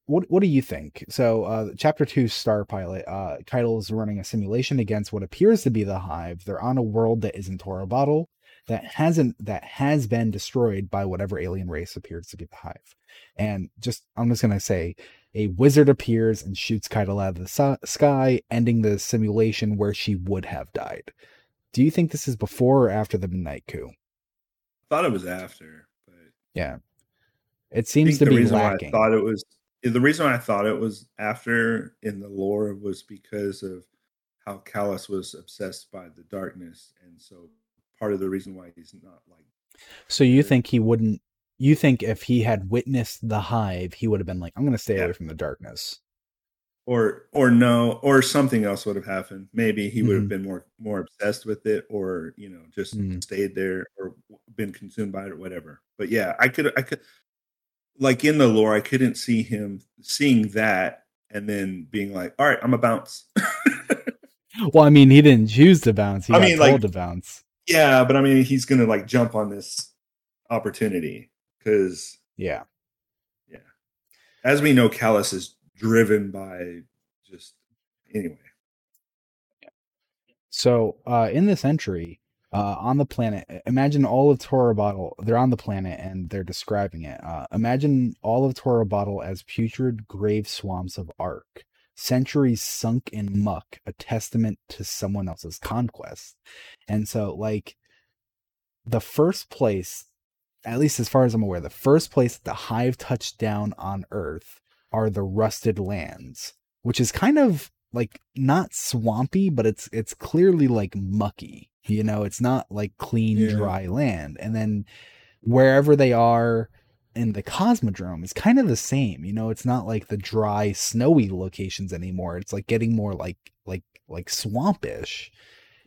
what what do you think? So, uh, chapter two, Star Pilot, uh, Caiatl is running a simulation against what appears to be the Hive. They're on a world that isn't Bottle that hasn't that has been destroyed by whatever alien race appears to be the Hive. And just I'm just gonna say, a wizard appears and shoots Caiatl out of the so- sky, ending the simulation where she would have died. Do you think this is before or after the Midnight Coup? I thought it was after, but yeah, it seems to be reason lacking. I thought it was eh, the reason why I thought it was after in the lore was because of how Calus was obsessed by the darkness, and so part of the reason why he's not like. So you think he wouldn't? You think if he had witnessed the hive, he would have been like, "I'm going to stay yeah. away from the darkness," or or no, or something else would have happened. Maybe he mm-hmm. would have mm-hmm. been more more obsessed with it, or you know, just mm-hmm. stayed there, or been consumed by it, or whatever. But yeah, I could I could like in the lore, I couldn't see him seeing that and then being like, "All right, I'm a bounce." well, I mean, he didn't choose to bounce. He I mean, like, to bounce. Yeah, but I mean, he's gonna like jump on this opportunity because yeah, yeah. As we know, Calus is driven by just anyway. So uh, in this entry, uh, on the planet. Imagine all of Torobatl. They're on the planet and they're describing it. Uh, imagine all of Torobatl as putrid grave swamps of ark, centuries sunk in muck, a testament to someone else's conquest. And so, like, the first place, at least as far as I'm aware, the first place the hive touched down on Earth are the rusted lands, which is kind of like not swampy, but it's it's clearly like mucky you know, it's not like clean, yeah. dry land. And then wherever they are in the Cosmodrome is kind of the same. You know, it's not like the dry, snowy locations anymore. It's like getting more like like like swampish.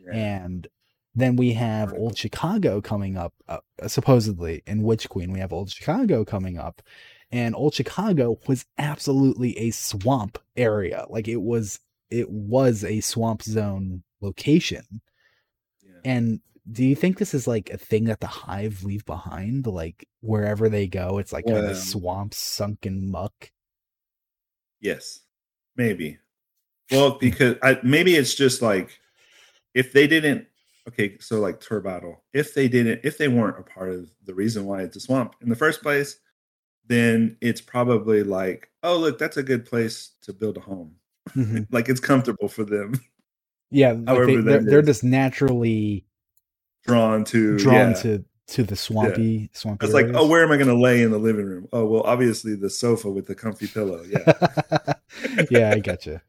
Yeah. And then we have Old Chicago coming up, uh, supposedly in Witch Queen. We have Old Chicago coming up, and Old Chicago was absolutely a swamp area. Like it was, it was a swamp zone location. And do you think this is like a thing that the hive leave behind? Like wherever they go, it's like kind of swamp sunken muck. Yes, maybe. Well, because I, maybe it's just like if they didn't. Okay, so like Torobatl, if they didn't, if they weren't a part of the reason why it's a swamp in the first place, then it's probably like, oh look, that's a good place to build a home. Mm-hmm. like it's comfortable for them. Yeah, like they, they're, they're just naturally drawn to drawn yeah. to to the swampy yeah. swampy. It's like, oh, where am I going to lay in the living room? Oh, well, obviously the sofa with the comfy pillow. Yeah, yeah, I gotcha.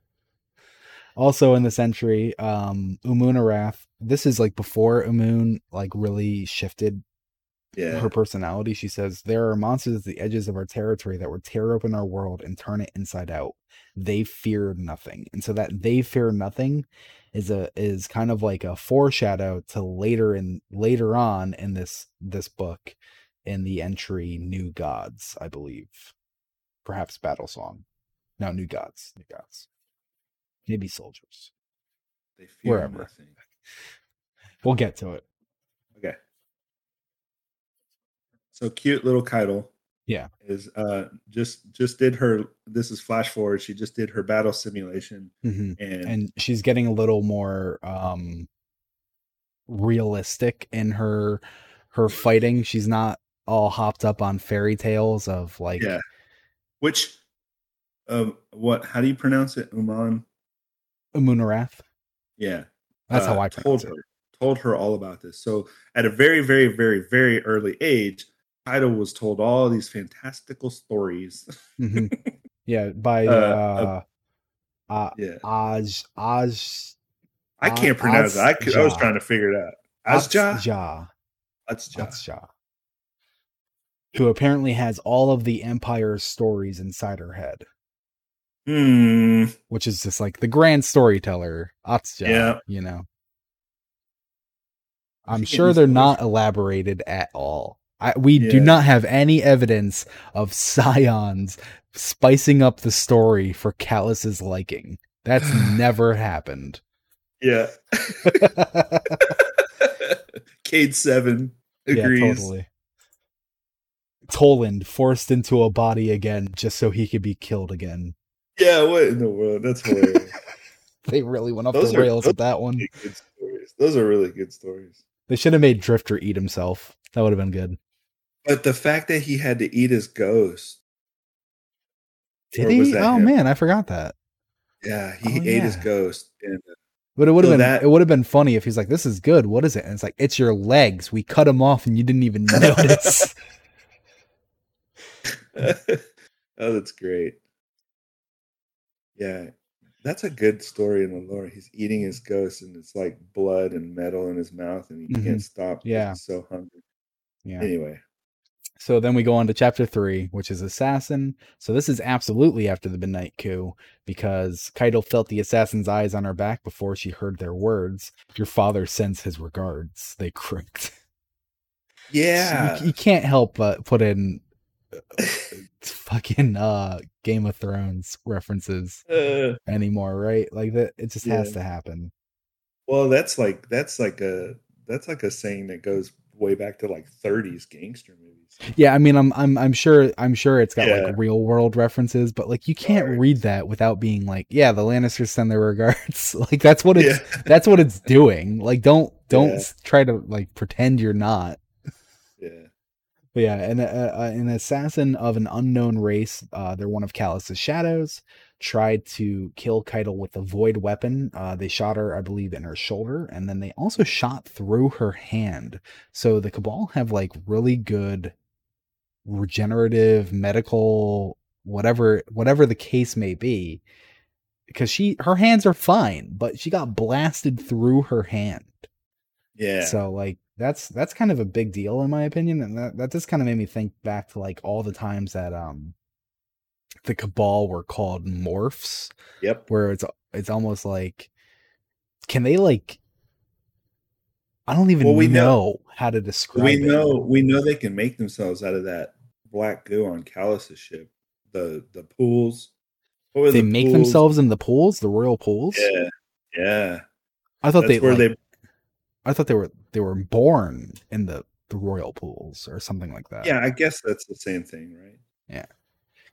Also in the entry, um, Umunarath. This is like before Umun like really shifted yeah. her personality. She says, There are monsters at the edges of our territory that would tear open our world and turn it inside out. They fear nothing. And so that they fear nothing is a is kind of like a foreshadow to later in later on in this this book in the entry New Gods, I believe. Perhaps Battle Song. No, New Gods. New Gods. Maybe soldiers. They fear Wherever. Nothing. We'll get to it. Okay. So cute little Caiatl yeah is uh just just did her this is flash forward she just did her battle simulation mm-hmm. and and she's getting a little more um realistic in her her fighting she's not all hopped up on fairy tales of like yeah which um what how do you pronounce it uman umunarath yeah that's uh, how i told her told her all about this so at a very very very very early age Caiatl was told all these fantastical stories. mm-hmm. Yeah, by uh, uh, uh, uh yeah. Aj Aj. I can't pronounce it. I, could, I was trying to figure it out. Azja. Azja. Azja. Azja. Who apparently has all of the Empire's stories inside her head. Hmm. Which is just like the grand storyteller, Atsja, yeah. you know. I'm sure they're not elaborated at all. I, we yeah. do not have any evidence of scions spicing up the story for Calus's liking. That's never happened. Yeah. Cade Seven agrees. Yeah, totally. Toland forced into a body again just so he could be killed again. Yeah, what in the world? That's hilarious. They really went off Those the are- rails with that one. Really good stories. Those are really good stories. They should have made Drifter eat himself. That would have been good. But the fact that he had to eat his ghost. Did he? Oh him? man, I forgot that. Yeah, he Oh, ate his ghost. And uh, But it would have So been that- it would have been funny if he's like, "This is good. What is it?" And it's like, "It's your legs. We cut them off, and you didn't even notice." oh, that's great. Yeah, that's a good story in the lore. He's eating his ghost, and it's like blood and metal in his mouth, and he Mhm. can't stop. Yeah. he's so hungry. yeah. Anyway, So then we go on to chapter three, which is assassin. So this is absolutely after the midnight coup because Caiatl felt the assassin's eyes on her back before she heard their words. Your father sends his regards. They croaked. yeah, you, you can't help but put in fucking uh Game of Thrones references Uh, anymore, right? Like that it just has to happen. well, that's like that's like a that's like a saying that goes way back to like 30s gangster movies. Yeah, I mean I'm I'm I'm sure I'm sure it's got Yeah. like real world references, but like you can't Right. read that without being like, yeah, the Lannisters send their regards. like that's what it's Yeah, that's what it's doing. Like don't don't Yeah. try to like pretend you're not. Yeah, But yeah, an uh, uh, an assassin of an unknown race, uh, they're one of Calus's shadows, tried to kill Caiatl with a void weapon. Uh, they shot her, I believe, in her shoulder, and then they also shot through her hand. So the Cabal have like really good regenerative medical whatever whatever the case may be because she her hands are fine but she got blasted through her hand yeah. so like that's that's kind of a big deal in my opinion, and that, that just kind of made me think back to like all the times that um the cabal were called morphs, yep. where it's it's almost like can they like I don't even Well, we know, know- how to describe we it. know we know they can make themselves out of that black goo on Calus's ship. The the pools. What were they the make pools? themselves in the pools, the royal pools. Yeah, yeah. I thought That's they where like, they. I thought they were they were born in the the royal pools or something like that. Yeah, I guess that's the same thing, right?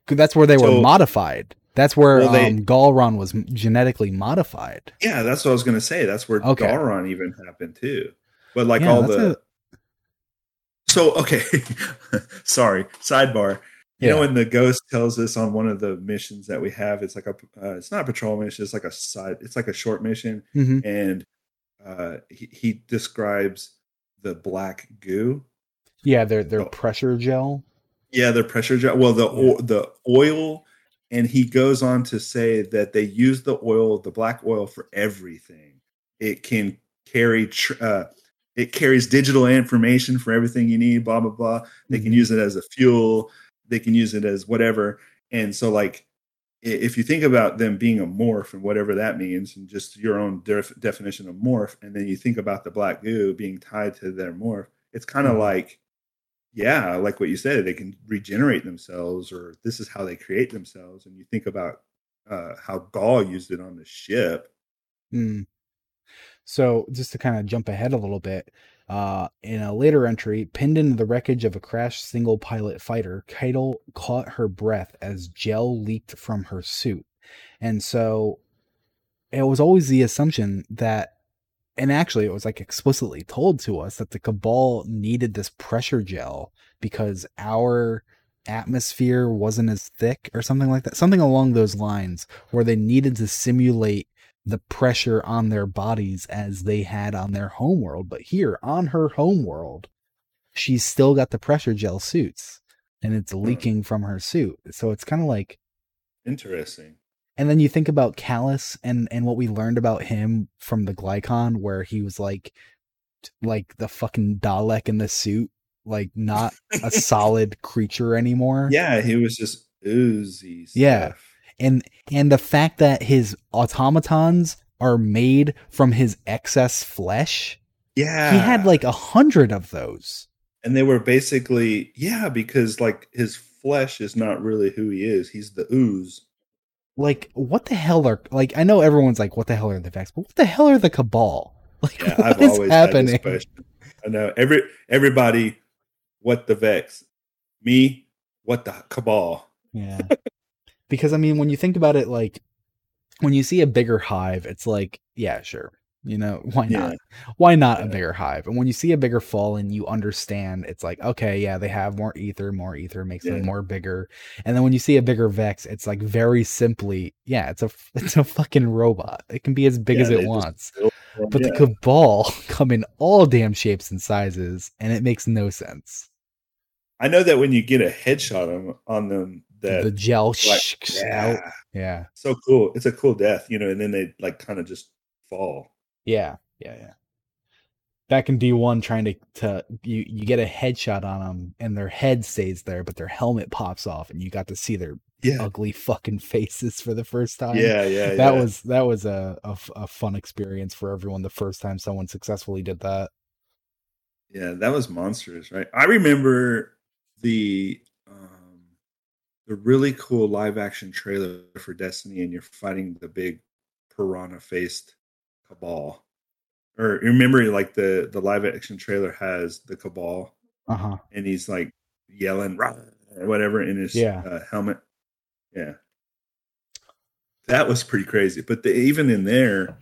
'Cause that's where they were modified. That's where Well, they- um, Galron was genetically modified. Yeah, that's what I was gonna say. That's where Okay. Galron even happened too. But like Yeah, all the. So okay, sorry. Sidebar. You know when the ghost tells us on one of the missions that we have, it's like a, uh, it's not a patrol mission. It's like a side. It's like a short mission, Mhm. and uh, he, he describes the black goo. Yeah, their their Oh. pressure gel. Yeah, the pressure gel. Well, the o- the oil, and he goes on to say that they use the oil, the black oil, for everything. It can carry, tr- uh, it carries digital information for everything you need. Blah blah blah. They can Mhm. use it as a fuel. They can use it as whatever. And so, like, if you think about them being a morph and whatever that means, and just your own def- definition of morph, and then you think about the black goo being tied to their morph, it's kind of Mhm. like yeah, like what you said, they can regenerate themselves, or this is how they create themselves. And you think about uh, how Ghaul used it on the ship. Mm. So just to kind of jump ahead a little bit, uh, in a later entry, pinned into the wreckage of a crashed single pilot fighter, Caiatl caught her breath as gel leaked from her suit. And so it was always the assumption that and actually it was like explicitly told to us that the cabal needed this pressure gel because our atmosphere wasn't as thick or something like that something along those lines where they needed to simulate the pressure on their bodies as they had on their homeworld but here on her homeworld she's still got the pressure gel suits and it's hmm. leaking from her suit so it's kind of like Interesting. and then you think about Calus and and what we learned about him from the Glykon, where he was like, like the fucking Dalek in the suit, like not a solid creature anymore. Yeah, he was just oozy. Stuff. Yeah. And and the fact that his automatons are made from his excess flesh, yeah. he had like a hundred of those. and they were basically yeah, because like his flesh is not really who he is. He's the ooze. Like, what the hell are like? I know everyone's like, what the hell are the Vex? But what the hell are the Cabal? Like, Yeah, what I've is happening? I know every everybody. What the Vex? Me, what the cabal? Yeah. because I mean, when you think about it, like when you see a bigger hive, it's like, yeah, sure. You know, why not? Yeah. Why not a bigger hive? And when you see a bigger fallen, you understand it's like, okay, yeah, they have more ether, more ether makes Yeah. them more bigger. And then when you see a bigger vex, it's like very simply, yeah, it's a it's a fucking robot. It can be as big Yeah, as it wants. But yeah. the cabal come in all damn shapes and sizes, and it makes no sense. I know that when you get a headshot on, on them, that the gel like, sh- yeah, out. Yeah. so cool. It's a cool death, you know, and then they like kind of just fall. Yeah, yeah, yeah. Back in D one, trying to to you you get a headshot on them, and their head stays there, but their helmet pops off, and you got to see their Yeah, ugly fucking faces for the first time. yeah, yeah. that yeah. was that was a a fun experience for everyone. The first time someone successfully did that. Yeah, that was monstrous, right? I remember the the really cool live action trailer for Destiny and you're fighting the big piranha faced cabal. Or remember like the the live action trailer has the cabal Uh huh. and he's like yelling or whatever in his Yeah. uh, helmet. Yeah. That was pretty crazy. But the, even in there,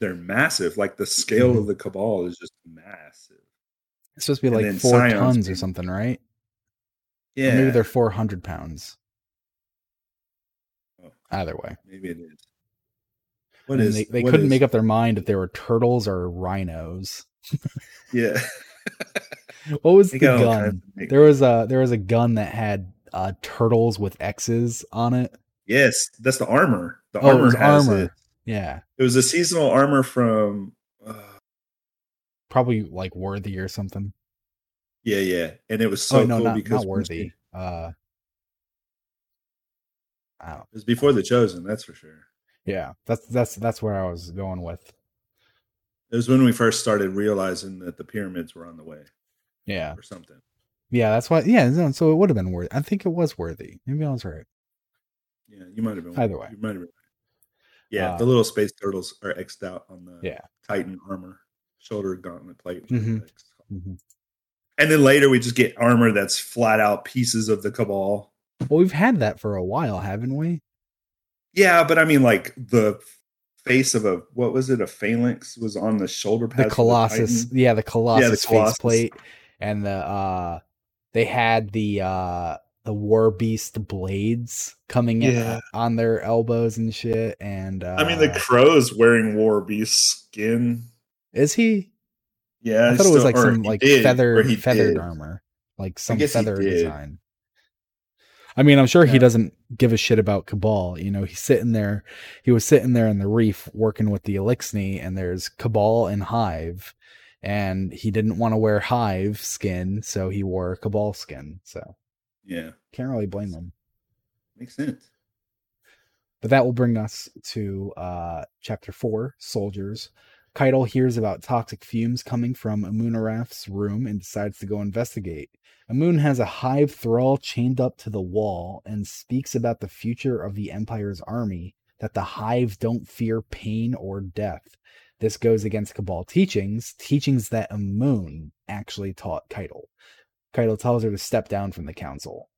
they're massive. Like the scale Mhm. of the cabal is just massive. It's supposed to be And like four Scions tons or something, right? Or Yeah. maybe they're four hundred pounds. Oh. Either way. Maybe it is. What is? they, they what couldn't is- make up their mind if they were turtles or rhinos. Yeah. What was They the gun? kinds of nick- There was a there was a gun that had uh, turtles with X's on it. Yes, that's the armor. The Oh, armor armor. it. Yeah, It was a seasonal armor from. Uh, probably like worthy or something. yeah, yeah, and it was so oh no, cool not because not worthy. Uh, It was before the chosen. That's for sure. Yeah, that's that's that's where I was going with. It was when we first started realizing that the pyramids were on the way Yeah, or something. yeah, that's why. Yeah, no, so it would have been worthy. I think it was worthy. Maybe I was right. Yeah, you might have been. Either way. you might have been. Yeah, Uh, the little space turtles are xed out on the Yeah. Titan armor, shoulder gauntlet plate. Mhm. Mhm. And then later we just get armor that's flat out pieces of the cabal. Well, we've had that for a while, haven't we? Yeah, but I mean, like the face of a what was it? A phalanx was on the shoulder The pads. of Colossus, Titan. yeah, the Colossus Colossus. faceplate, and the uh, they had the uh the War Beast blades coming in Yeah. on their elbows and shit. And uh, I mean, the crow's wearing war beast skin. is he? Yeah, I thought it was still- like some like did, he feathered did. armor, like some feather design. I mean, I'm sure he doesn't give a shit about Cabal. You know, he's sitting there. He was sitting there in the reef working with the Eliksni, and there's Cabal and Hive, and he didn't want to wear Hive skin, so he wore Cabal skin. So Yeah, can't really blame him. makes sense. But that will bring us to uh, chapter four, soldiers. Caiatl hears about toxic fumes coming from Amunaraf's room and decides to go investigate. Amun has a hive thrall chained up to the wall and speaks about the future of the Empire's army, that the hive don't fear pain or death. This goes against Cabal teachings, teachings that Amun actually taught Caiatl. Caiatl tells her to step down from the council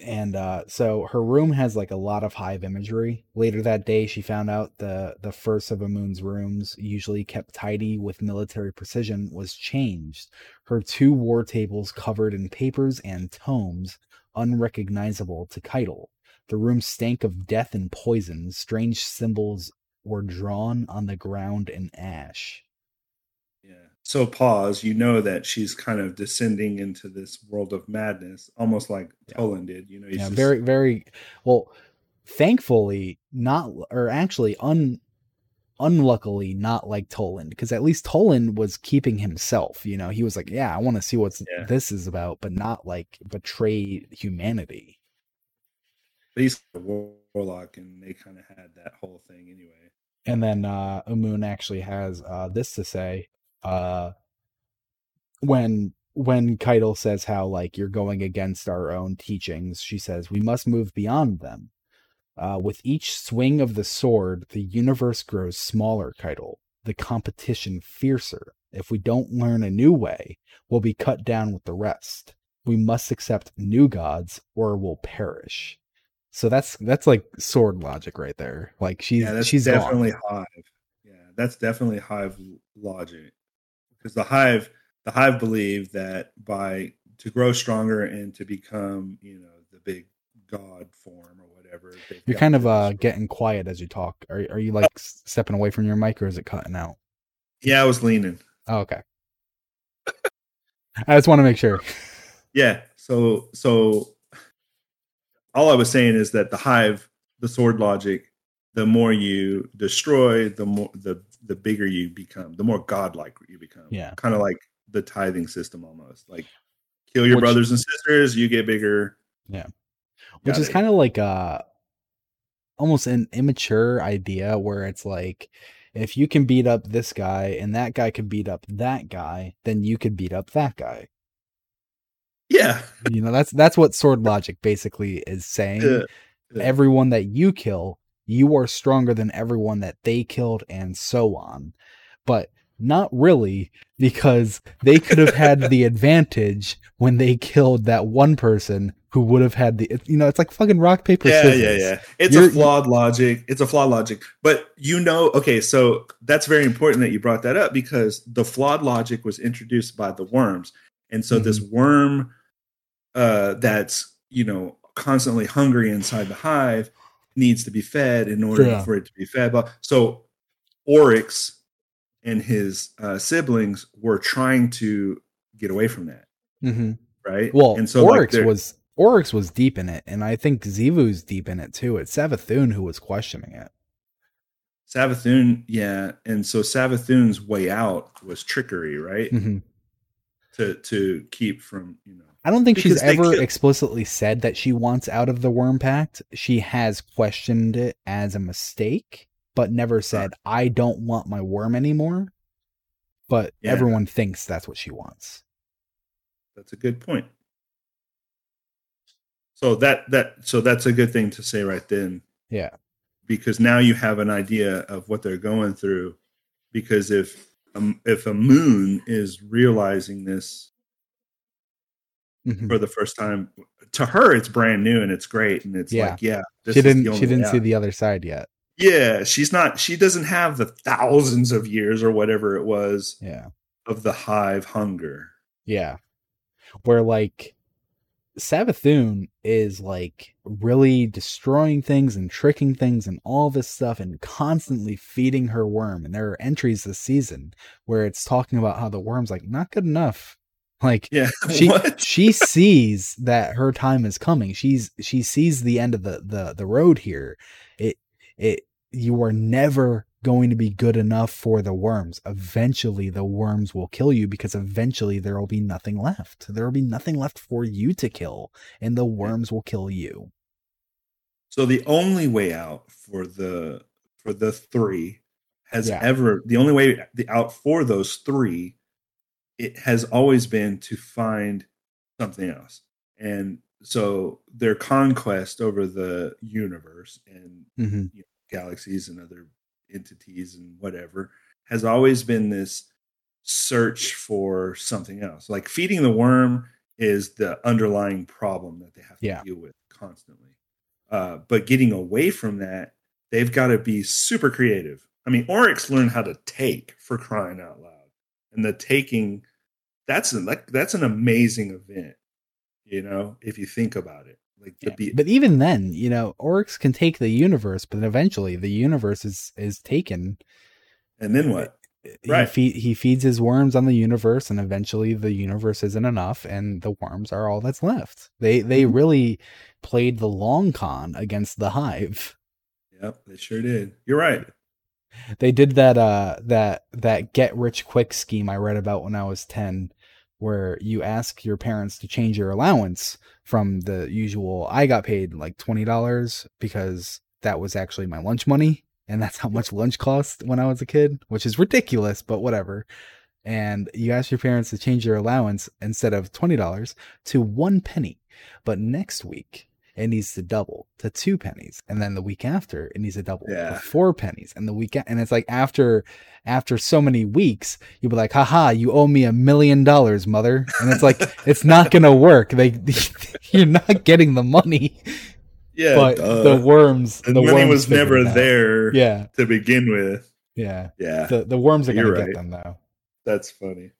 and uh, so her room has like a lot of hive imagery. Later that day, she found out the the first of Amun's rooms, usually kept tidy with military precision, was changed. Her two war tables covered in papers and tomes, unrecognizable to Caiatl. The room stank of death and poison. Strange symbols were drawn on the ground in ash. So pause. You know that she's kind of descending into this world of madness, almost like Yeah. Toland did. You know, he's yeah, just- very, very well. Thankfully, not or actually un unluckily not like Toland because at least Toland was keeping himself. You know, he was like, "Yeah, I want to see what Yeah. this is about," but not like betray humanity. These warlock, and they kind of had that whole thing anyway. And then uh Umun actually has uh this to say uh when when Caiatl says how like you're going against our own teachings, she says we must move beyond them. Uh, with each swing of the sword, the universe grows smaller, Caiatl. The competition fiercer. If we don't learn a new way, we'll be cut down with the rest. We must accept new gods or we'll perish. So that's that's like sword logic right there. Like she's yeah, that's she's definitely gone. hive. Yeah, that's definitely hive logic because the hive the hive believe that by to grow stronger and to become you know the big god form or whatever. You're kind of uh getting quiet as you talk. Are are you like s- stepping away from your mic or is it cutting out? Yeah, I was leaning. Oh, okay. I just want to make sure. Yeah. So so all I was saying is that the hive, the sword logic, the more you destroy, the more the the bigger you become, the more godlike you become. Yeah. Kind of like the tithing system almost. Like kill your Which- brothers and sisters, you get bigger. Yeah. Which is Got it. kind of like uh almost an immature idea where it's like if you can beat up this guy and that guy can beat up that guy, then you could beat up that guy. Yeah. You know, that's that's what sword logic basically is saying. Yeah. Yeah. Everyone that you kill, you are stronger than everyone that they killed and so on. But not really because they could have had the advantage when they killed that one person who would have had the you know, it's like fucking rock paper yeah, scissors. yeah, yeah. Yeah. It's You're- a flawed logic. It's a flawed logic. But you know, okay, so that's very important that you brought that up because the flawed logic was introduced by the worms. And so this Mm-hmm. worm uh that's, you know, constantly hungry inside the hive needs to be fed in order Yeah. for it to be fed. But so Oryx and his uh, siblings were trying to get away from that, Mhm. right? Well, and so like, Oryx they're- was Oryx was deep in it, and I think Xivu's deep in it too. It's Savathun who was questioning it. Savathun, yeah, and so Savathun's way out was trickery, right? Mhm. To to keep from you know, I don't think she's Because they ever kill- explicitly said that she wants out of the Worm Pact. She has questioned it as a mistake, but never said, "I don't want my worm anymore." But Yeah. everyone thinks that's what she wants. that's a good point. So that that so that's a good thing to say right then, Yeah, because now you have an idea of what they're going through. Because if um, if a moon is realizing this Mhm. for the first time, to her it's brand new and it's great, and it's Yeah. like, yeah, she didn't. She didn't see the other side yet. Yeah, she's not. She doesn't have the thousands of years or whatever it was Yeah. of the hive hunger. Yeah. Where like Savathun is like really destroying things and tricking things and all this stuff and constantly feeding her worm. And there are entries this season where it's talking about how the worm's like not good enough. Like Yeah, she what? she sees that her time is coming. She's she sees the end of the the the road here. It it you are never going to be good enough for the worms. Eventually the worms will kill you because eventually there will be nothing left. There will be nothing left for you to kill and the worms will kill you. So the only way out for the for the three has Yeah. ever the only way the out for those three it has always been to find something else. And so their conquest over the universe and hmm galaxies and other entities and whatever has always been this search for something else. Like feeding the worm is the underlying problem that they have to Yeah. deal with constantly. Uh, but getting away from that, they've got to be super creative. I mean, Oryx learned how to take for crying out loud, and the taking that's an, like that's an amazing event. You know, if you think about it, like Yeah. be- But even then, you know, Oryx can take the universe, but eventually the universe is is taken and then what? he Right. feed, he feeds his worms on the universe and eventually the universe isn't enough and the worms are all that's left they they Mhm. really played the long con against the hive Yep, they sure did. You're right. They did that uh that that get rich quick scheme i read about when i was 10 where you ask your parents to change your allowance from the usual i got paid like $20 because that was actually my lunch money and that's how much lunch cost when i was a kid which is ridiculous but whatever. And you ask your parents to change your allowance instead of $20 to one penny. But next week it needs to double to two pennies, and then the week after, it needs to double Yeah. to four pennies, and the week and it's like after after so many weeks, you'll be like, haha, you owe me a million dollars, mother, and it's like it's not gonna work. They you're not getting the money, Yeah, but duh. the worms, the, the, money worms was never there Yeah, to begin with. yeah. Yeah, The the worms are gonna You're get right. them though. that's funny.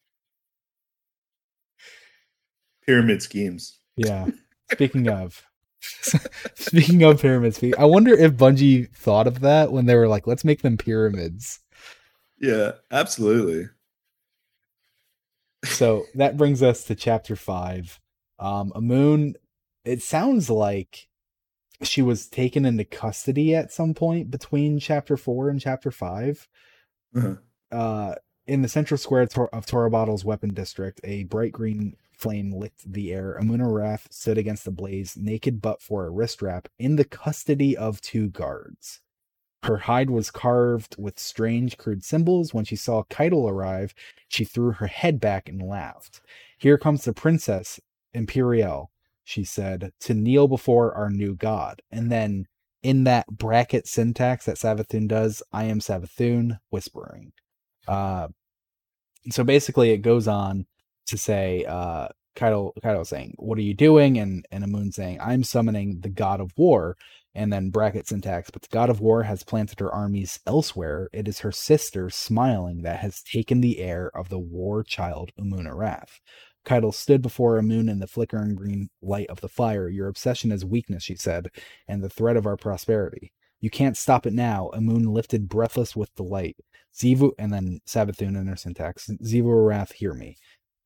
Pyramid schemes. Yeah. Speaking of, speaking of pyramids, I wonder if Bungie thought of that when they were like, "Let's make them pyramids." Yeah, absolutely. So that brings us to chapter five. Um, Amun. It sounds like she was taken into custody at some point between chapter four and chapter five. Uh-huh. uh, in the central square Tor- of Torobatl's weapon district, a bright green flame licked the air. Amuna Wrath stood against the blaze, naked but for a wrist wrap, in the custody of two guards. Her hide was carved with strange, crude symbols. When she saw Caiatl arrive, she threw her head back and laughed. Here comes the princess, Imperial, she said, to kneel before our new god. And then, in that bracket syntax that Savathun does, I am Savathun, whispering. Uh, so basically, it goes on to say, uh, Caiatl, Caiatl saying, "What are you doing?" and and Amun saying, "I'm summoning the god of war." And then bracket syntax, but the god of war has planted her armies elsewhere. It is her sister, smiling, that has taken the air of the war child Umuna Wrath. Caiatl stood before Amun in the flickering green light of the fire. Your obsession is weakness, she said, and the threat of our prosperity. You can't stop it now. Amun lifted breathless with delight. Xivu, and then Savathun in her syntax. Xivu Arath, hear me.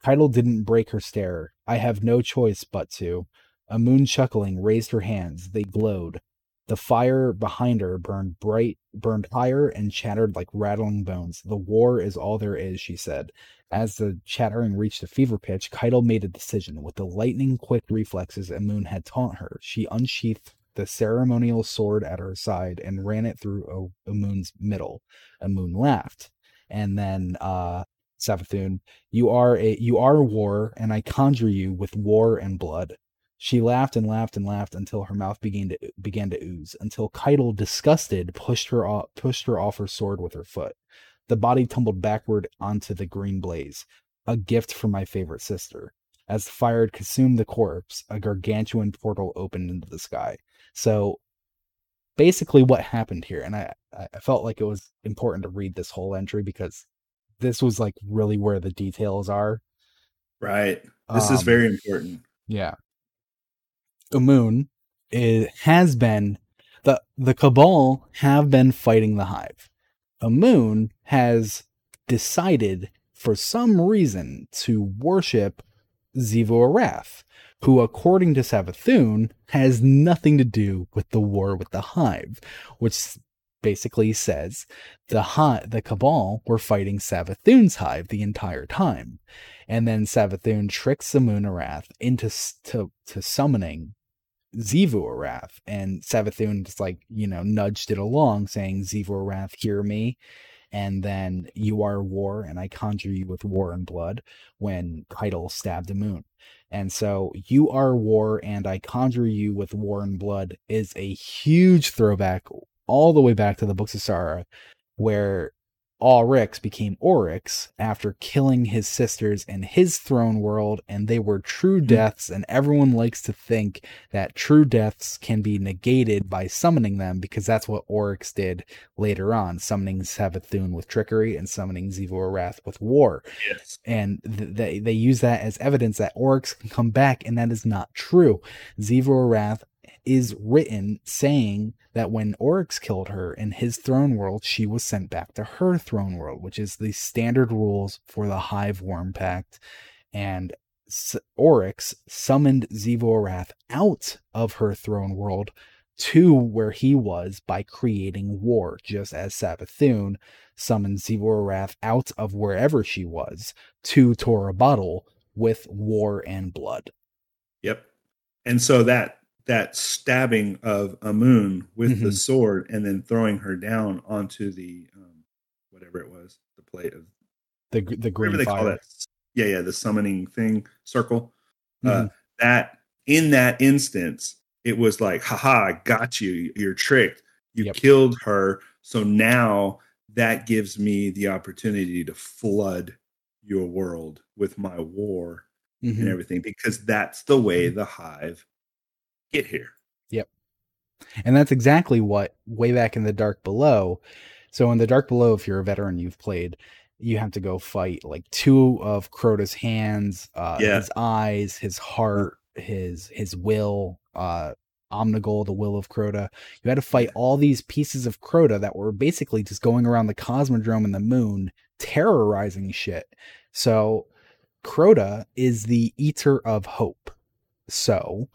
Caiatl didn't break her stare. I have no choice but to. A moon chuckling, raised her hands. They glowed. The fire behind her burned bright, burned higher, and chattered like rattling bones. The war is all there is, she said. As the chattering reached a fever pitch, Caiatl made a decision. With the lightning quick reflexes a moon had taught her, she unsheathed the ceremonial sword at her side and ran it through A moon's middle. A moon laughed. And then uh Savathun, you are a you are war, and I conjure you with war and blood. She laughed and laughed and laughed until her mouth began to began to ooze, until Caiatl, disgusted, pushed her off pushed her off her sword with her foot. The body tumbled backward onto the green blaze, a gift from my favorite sister. As the fire consumed the corpse, a gargantuan portal opened into the sky. So basically what happened here, and I, I felt like it was important to read this whole entry because this was like really where the details are. Right. This is Um, very important. yeah. Amun it has been the the Cabal have been fighting the Hive. Amun has decided for some reason to worship Xivu Arath, who, according to Savathun, has nothing to do with the war with the Hive, which basically says the hi- the Cabal were fighting Savathun's Hive the entire time. And then Savathun tricks Amun Arath into to, to summoning Xivu Arath, and Savathun just like you know nudged it along, saying, "Xivu Arath, hear me." And then you are war, and I conjure you with war and blood. When Caiatl stabbed Amun, and so you are war, and I conjure you with war and blood is a huge throwback all the way back to the books of Sorrow, where Oryx became Oryx after killing his sisters in his throne world, and they were true hmm. deaths. And everyone likes to think that true deaths can be negated by summoning them because that's what Oryx did later on, summoning Savathun with trickery and summoning Xivu Arath with war Yes. and th- they they use that as evidence that Oryx can come back, and that is not true. Xivu Arath is written saying that when Oryx killed her in his throne world, she was sent back to her throne world, which is the standard rules for the Hive Worm Pact. And Oryx summoned Xivu Arath out of her throne world to where he was by creating war, just as Savathun summoned Xivu Arath out of wherever she was to Torobatl with war and blood. Yep. And so that that stabbing of Amun with the Mhm. sword and then throwing her down onto the um, whatever it was, the plate of The the green they fire. Yeah, yeah, the summoning thing circle. Uh, Mhm. that in that instance, it was like, haha, I got you. You're tricked. You Yep. killed her. So now that gives me the opportunity to flood your world with my war Mhm. and everything because that's the way the hive get here. Yep. And that's exactly what way back in the Dark Below. So in the Dark Below, if you're a veteran, you've played, you have to go fight like two of Crota's hands, uh, Yeah. his eyes, his heart, his his will, uh, Omnigul, the will of Crota. You had to fight all these pieces of Crota that were basically just going around the Cosmodrome and the moon, terrorizing shit. So Crota is the eater of hope. So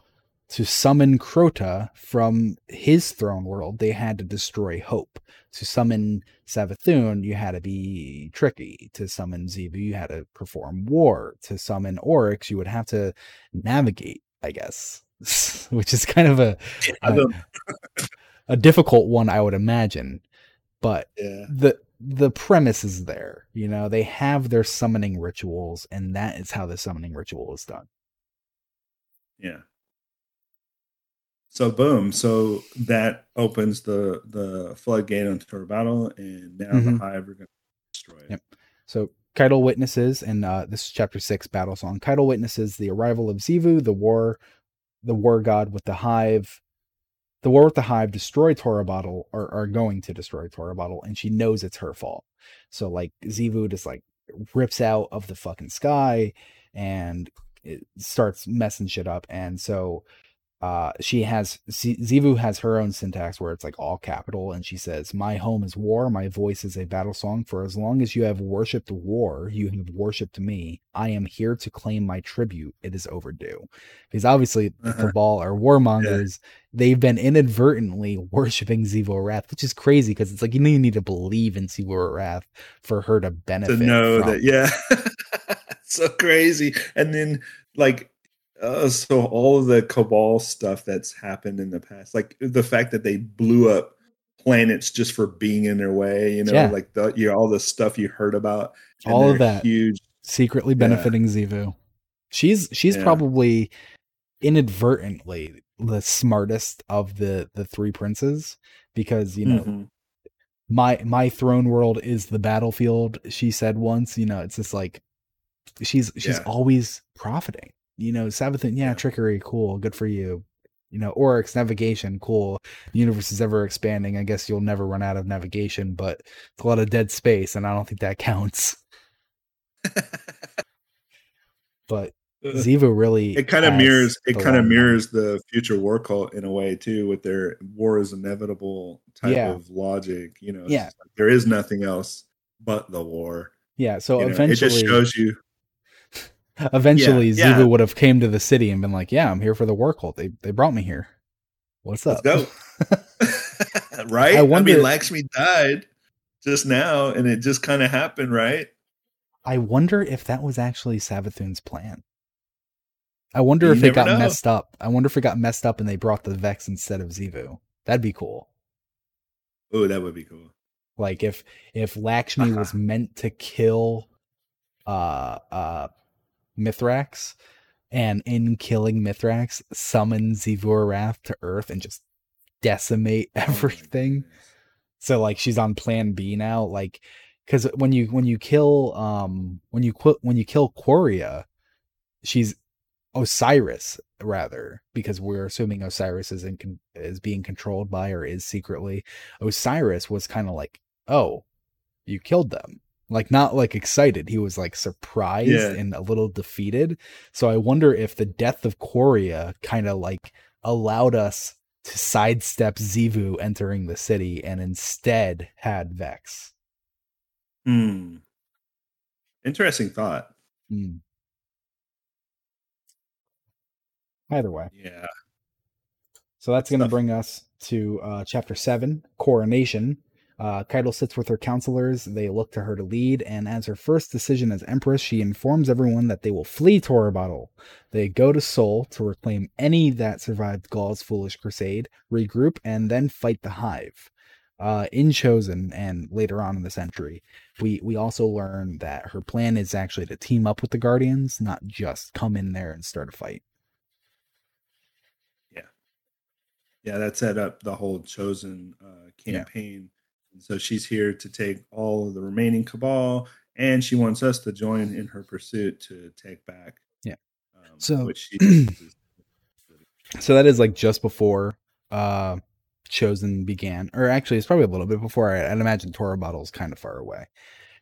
to summon Crota from his throne world, they had to destroy Hope. To summon Savathun, you had to be tricky. To summon Xivu, you had to perform war. To summon Oryx, you would have to navigate, I guess. Which is kind of a don't- a difficult one, I would imagine. But yeah. the the premise is there. You know, they have their summoning rituals, and that is how the summoning ritual is done. Yeah. So boom. So that opens the the floodgate onto our battle, and now the Mhm. hive are going to destroy it. Yep. So Caiatl witnesses, and uh, this is chapter six, battle song. Caiatl witnesses the arrival of Xivu, the war, the war god with the hive. The war with the hive destroy Torobatl, or are going to destroy Torobatl, and she knows it's her fault. So like Xivu just like rips out of the fucking sky, and it starts messing shit up. And so uh she has Xivu has her own syntax where it's like all capital and she says my home is war. My voice is a battle song. For as long as you have worshipped war you have worshipped me. I am here to claim my tribute. It is overdue. Because obviously the Uh-huh. cabal are warmongers they've been inadvertently worshiping Xivu Arath which is crazy because it's like you don't need to believe in Xivu Arath for her to benefit to know from- that yeah. So crazy. And then like uh, so all of the cabal stuff that's happened in the past like the fact that they blew up planets just for being in their way you know Yeah. like the you know, all the stuff you heard about All of that. huge secretly benefiting Xivu. She's she's Yeah. probably inadvertently the smartest of the the three princes because you know Mhm. my my throne world is the battlefield she said once you know it's just like she's she's Yeah. always profiting you know Savathun yeah, Yeah. trickery cool good for you you know Oryx navigation cool the universe is ever expanding I guess you'll never run out of navigation but it's a lot of dead space and I don't think that counts but uh, Xivu really it kind of mirrors it kind of mirrors the future war cult in a way too with their war is inevitable type Yeah. of logic you know Yeah. like, there is nothing else but the war yeah so you know? eventually it just shows you eventually Yeah, yeah. would have came to the city and been like, "Yeah, I'm here for the war cult. They they brought me here. What's let's up?" go right I I, wonder- mean lakshmi died just now and it just kind of happened right I wonder if that was actually Savathun's plan. I wonder You if it got know. messed up. I wonder if it got messed up and they brought the Vex instead of Xivu. That'd be cool. oh that would be cool Like if if Lakshmi was Uh-huh. meant to kill uh uh Mithrax and in killing Mithrax summon Xivu Arath to Earth and just decimate Oh everything. so like she's on plan B now like cuz when you when you kill um when you quit when you kill Quria she's Osiris rather because we're assuming Osiris is in con- is being controlled by or is secretly. Osiris was kind of like oh you killed them like not like excited he was like surprised Yeah. and a little defeated so I wonder if the death of Quria kind of like allowed us to sidestep Xivu entering the city and instead had Vex. hmm interesting thought Hmm. Either way. yeah So that's going to bring us to uh, chapter seven, coronation. Uh, Caiatl sits with her counselors. They look to her to lead, and as her first decision as empress, she informs everyone that they will flee Torobatl. They go to Sol to reclaim any that survived Ghaul's foolish crusade, regroup, and then fight the Hive. Uh, in Chosen and later on in the century, we we also learn that her plan is actually to team up with the Guardians, not just come in there and start a fight. Yeah, yeah, that set up the whole chosen uh, campaign. And so she's here to take all of the remaining cabal, and she wants us to join in her pursuit to take back. Yeah. Um, So- So that is like just before uh Chosen began, or actually it's probably a little bit before. I, I'd imagine Torobatl's kind of far away.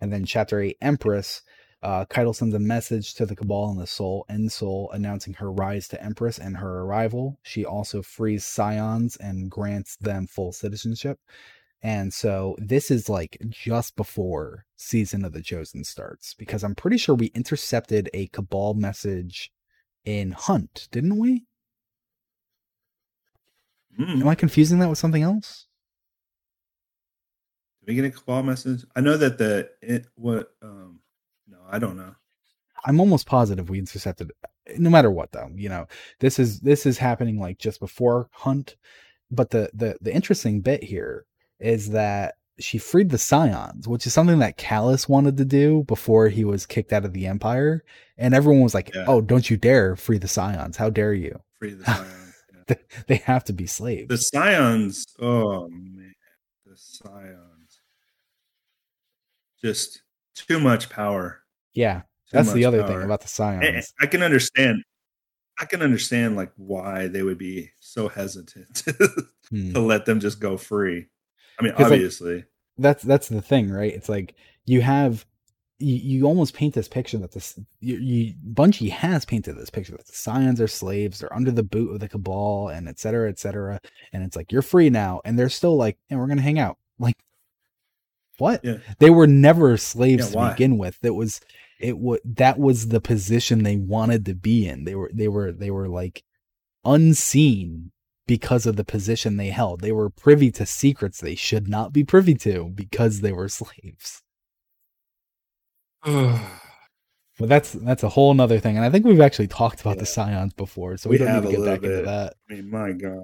And then chapter eight, Empress, uh Caiatl sends a message to the Cabal and the Soul and Soul announcing her rise to Empress and her arrival. She also frees Psions and grants them full citizenship. And so this is like just before Season of the Chosen starts, because I'm pretty sure we intercepted a Cabal message in Hunt, didn't we? Mm. Am I confusing that with something else? Did we get a cabal message? I know that the it what um no, I don't know. I'm almost positive we intercepted no matter what though, you know. This is this is happening like just before Hunt. But the the the interesting bit here is that she freed the Psions, which is something that Calus wanted to do before he was kicked out of the Empire. And everyone was like, Yeah. Oh, don't you dare free the Psions. How dare you? Free the psions. yeah. They have to be slaves. The psions, oh man, the psions. Just too much power. yeah. Too That's the other power. thing about the and Psions. I can understand I can understand like why they would be so hesitant Hmm. to let them just go free. I mean, 'Cause, like, obviously. that's that's the thing, right? It's like you have you, you almost paint this picture that this you, you Bungie has painted this picture that the Psions are slaves, they're under the boot of the Cabal, and et cetera, et cetera. And it's like you're free now, and they're still like, and we're gonna hang out. Like, what? Yeah. They were never slaves Yeah, to why? begin with. That was it. Was that was the position they wanted to be in? They were they were they were like unseen because of the position they held. They were privy to secrets they should not be privy to because they were slaves. But that's that's a whole nother thing, and I think we've actually talked about the Psions before, so we, We don't have need to get back into that. I mean, my God.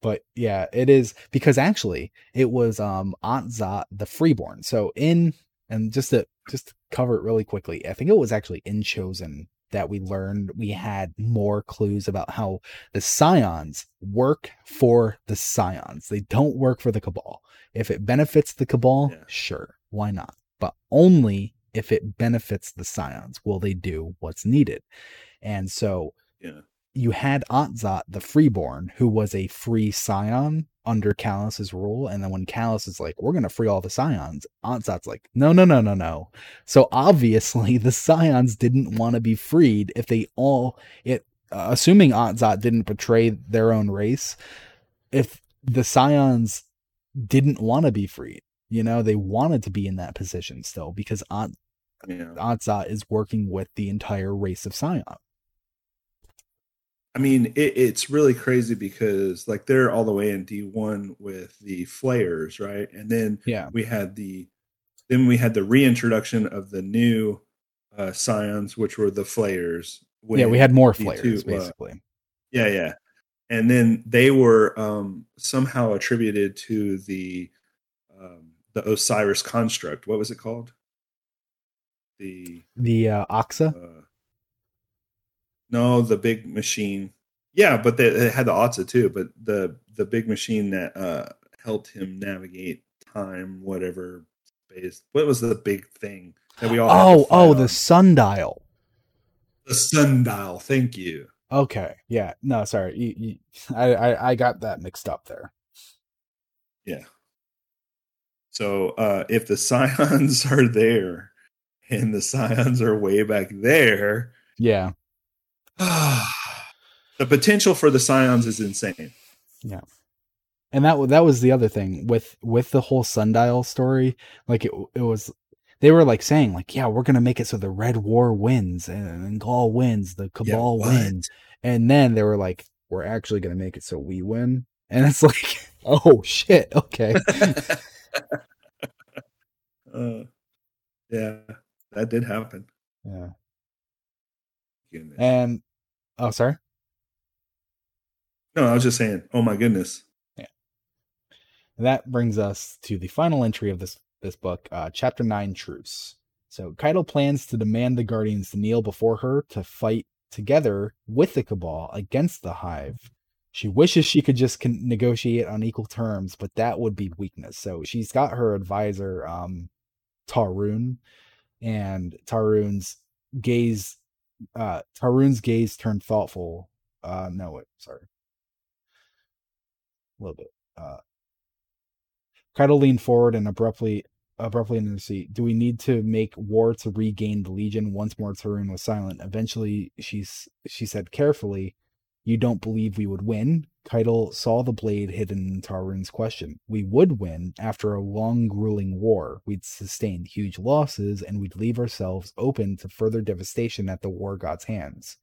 But yeah, it is because actually it was um Antzat the Freeborn. So in and just to just to cover it really quickly, I think it was actually in Chosen that we learned we had more clues about how the Psions work for the Psions. They don't work for the Cabal. If it benefits the Cabal, Yeah. sure, why not? But only if it benefits the Psions will they do what's needed. And so Yeah. you had Antzat, the freeborn, who was a free psion under Calus's rule. And then when Calus is like, we're going to free all the psions, Antzat's like, no, no, no, no, no. So obviously the psions didn't want to be freed if they all, it, uh, assuming Antzat didn't betray their own race, if the psions didn't want to be freed, you know, they wanted to be in that position still because Ant- Yeah. Is working with the entire race of psion. I mean, it, it's really crazy because like they're all the way in D one with the flares, right? And then Yeah. we had the then we had the reintroduction of the new uh psions, which were the flares. yeah, we had more the flares, two, uh, basically. Yeah, yeah. And then they were um somehow attributed to the um the Osiris construct. What was it called? The The uh, Oxa. uh no, the big machine. Yeah, but they, they had the Otza too, but the the big machine that uh helped him navigate time, whatever space. What was the big thing that we all Oh, oh, on? the sundial. the sundial. Thank you. Okay, yeah. No, sorry. You, you, I, I, I got that mixed up there. Yeah. So uh, if the psions are there and the psions are way back there, Yeah, the potential for the psions is insane. Yeah. And that that was the other thing with with the whole sundial story. Like it, it was. They were like saying, like, yeah, we're gonna make it so the Red War wins and, and Ghaul wins, the Cabal what? wins, and then they were like, we're actually gonna make it so we win, and it's like, oh shit, okay, uh, yeah, that did happen. yeah, and oh, sorry. no, I was just saying. Oh my goodness. And that brings us to the final entry of this this book, uh, chapter nine, truce. So Caiatl plans to demand the Guardians to kneel before her to fight together with the Cabal against the Hive. She wishes she could just con- negotiate on equal terms, but that would be weakness. So she's got her advisor, um, Tarun, and Tarun's gaze, uh, Tarun's gaze turned thoughtful. Uh, no, wait, sorry, a little bit. Uh, Caiatl leaned forward and abruptly abruptly in the seat. Do we need to make war to regain the Legion? Once more, Tarun was silent. Eventually, she's she said carefully, "You don't believe we would win?" Caiatl saw the blade hidden in Tarun's question. We would win after a long, grueling war. We'd sustain huge losses, and we'd leave ourselves open to further devastation at the war god's hands.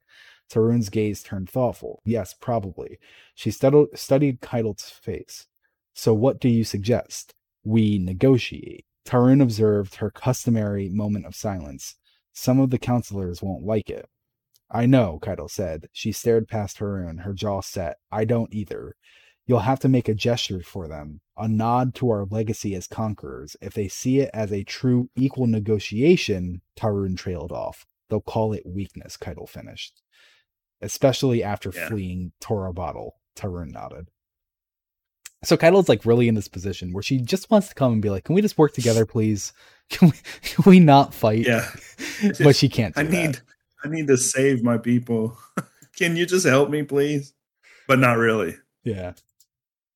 Tarun's gaze turned thoughtful. Yes, probably. She studied, Caiatl's face. So, what do you suggest? We negotiate. Tarun observed her customary moment of silence. Some of the counselors won't like it. I know, Caiatl said. She stared past Harun, her jaw set. I don't either. You'll have to make a gesture for them, a nod to our legacy as conquerors. If they see it as a true equal negotiation, Tarun trailed off. They'll call it weakness, Caiatl finished. Especially after Yeah. fleeing Torobatl, Tarun nodded. So Caiatl's like really in this position where she just wants to come and be like, "Can we just work together, please? Can we, can we not fight?" Yeah. but she can't. Do I that. need I need to save my people. Can you just help me, please? But not really. Yeah.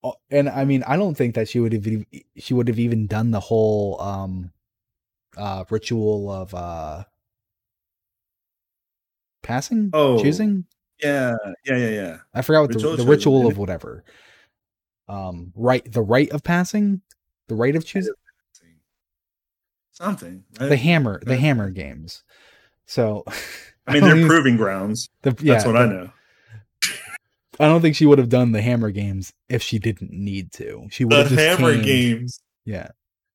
Oh, And I mean, I don't think that she would have she would have even done the whole um uh ritual of uh passing Oh. choosing Yeah, yeah, yeah, yeah. I forgot what Ritual the, the ritual of whatever. Um right the right of passing, the right of choosing Something. the hammer the hammer games. So I mean, they're proving grounds. the, That's yeah, what I know. I don't think she would have done the hammer games if she didn't need to. She would The have just hammer came- games. Yeah.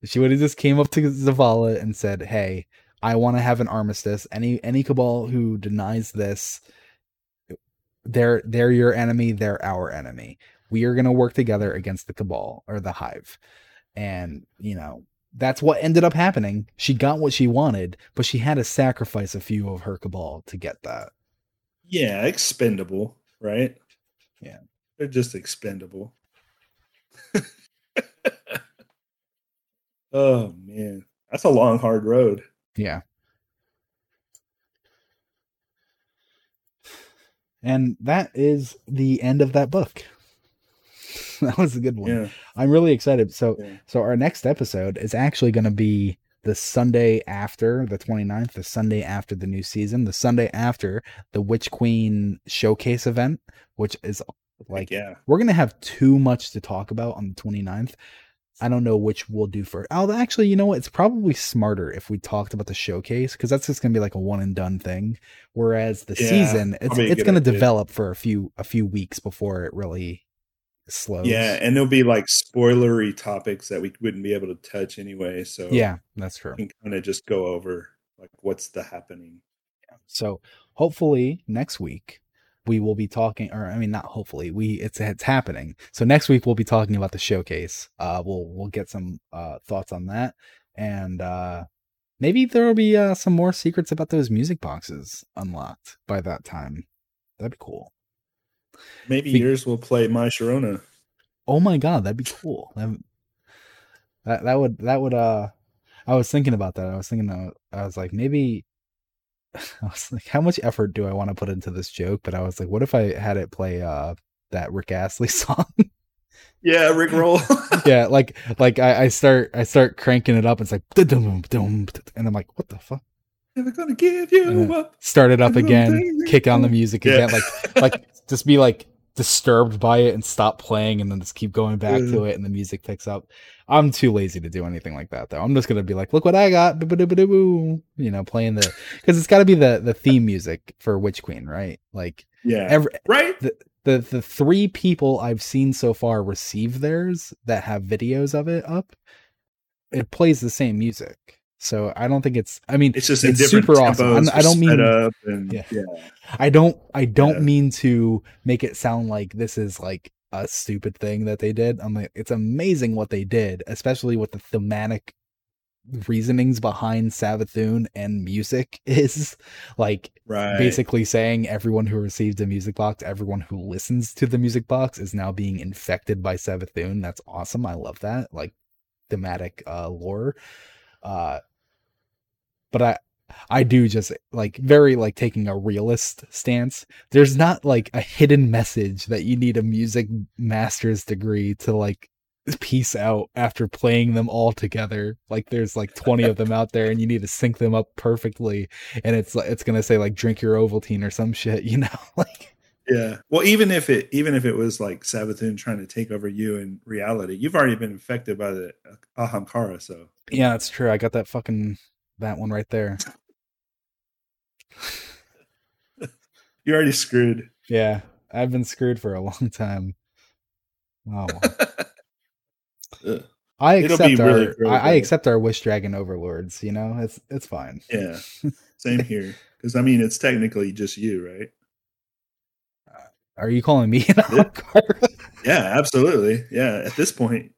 She would have just came up to Zavala and said, "Hey, I want to have an armistice. Any any cabal who denies this, they're they're your enemy, they're our enemy. We are going to work together against the cabal or the hive." And, you know, that's what ended up happening. She got what she wanted, but she had to sacrifice a few of her cabal to get that. Yeah, expendable, right? Yeah. They're just expendable. oh man. That's a long, hard road. Yeah. And that is the end of that book. that was a good one. Yeah. I'm really excited. So Yeah. so our next episode is actually going to be the Sunday after the 29th, the Sunday after the new season, the Sunday after the Witch Queen showcase event, which is Like, yeah. we're going to have too much to talk about on the 29th. I don't know which we'll do first. Oh, actually, you know what? It's probably smarter if we talked about the showcase because that's just going to be like a one and done thing. Whereas the Yeah, season, it's it's going to idea. develop for a few a few weeks before it really slows. Yeah, and there'll be like spoilery topics that we wouldn't be able to touch anyway. So yeah, that's true. we can kind of just go over like what's the happening. So hopefully next week we will be talking, or I mean, not hopefully we it's it's happening. So next week we'll be talking about the showcase. Uh, we'll we'll get some uh thoughts on that, and uh maybe there will be uh some more secrets about those music boxes unlocked by that time. That'd be cool. Maybe Be- yours will play My Sharona. Oh my god, that'd be cool. That that, that would that would uh I was thinking about that. I was thinking uh, I was like maybe I was like how much effort do I want to put into this joke? But I was like what if I had it play uh that Rick Astley song? Yeah, Rick Roll. yeah, like like I, I start I start cranking it up. It's like and I'm like what the fuck? Never gonna give you up. Start it up again, kick on the music Yeah. again, like like just be like disturbed by it and stop playing and then just keep going back to mm-hmm. it and the music picks up. I'm too lazy to do anything like that though. I'm just gonna be like, look what I got, you know, playing the because it's got to be the the theme music for Witch Queen, right? Like yeah. every right? the the three people I've seen so far receive theirs that have videos of it up, it plays the same music. So I don't think it's. I mean, It's just it's super awesome. I'm- I don't mean- up and Yeah. yeah. I don't I don't Yeah. mean to make it sound like this is like a stupid thing that they did. I'm like it's amazing what they did, especially with the thematic reasonings behind Savathun and music is like Right. basically saying everyone who receives a music box, everyone who listens to the music box is now being infected by Savathun. That's awesome. I love that. Like thematic uh lore. Uh but I I do just like very like taking a realist stance. There's not like a hidden message that you need a music master's degree to like piece out after playing them all together. Like there's like 20 of them out there and you need to sync them up perfectly and it's like it's going to say like drink your Ovaltine or some shit, you know? like Yeah. Well, even if it even if it was like Savathun trying to take over you in reality, you've already been infected by the uh, Ahamkara. So yeah, that's true. I got that fucking that one right there. you're already screwed. Yeah, I've been screwed for a long time. Oh, well. I accept our really I, I accept our wish dragon overlords. You know, it's it's fine. yeah. Same here. Because I mean, it's technically just you, right? Uh, are you calling me an Yeah. Yeah, absolutely. Yeah. At this point,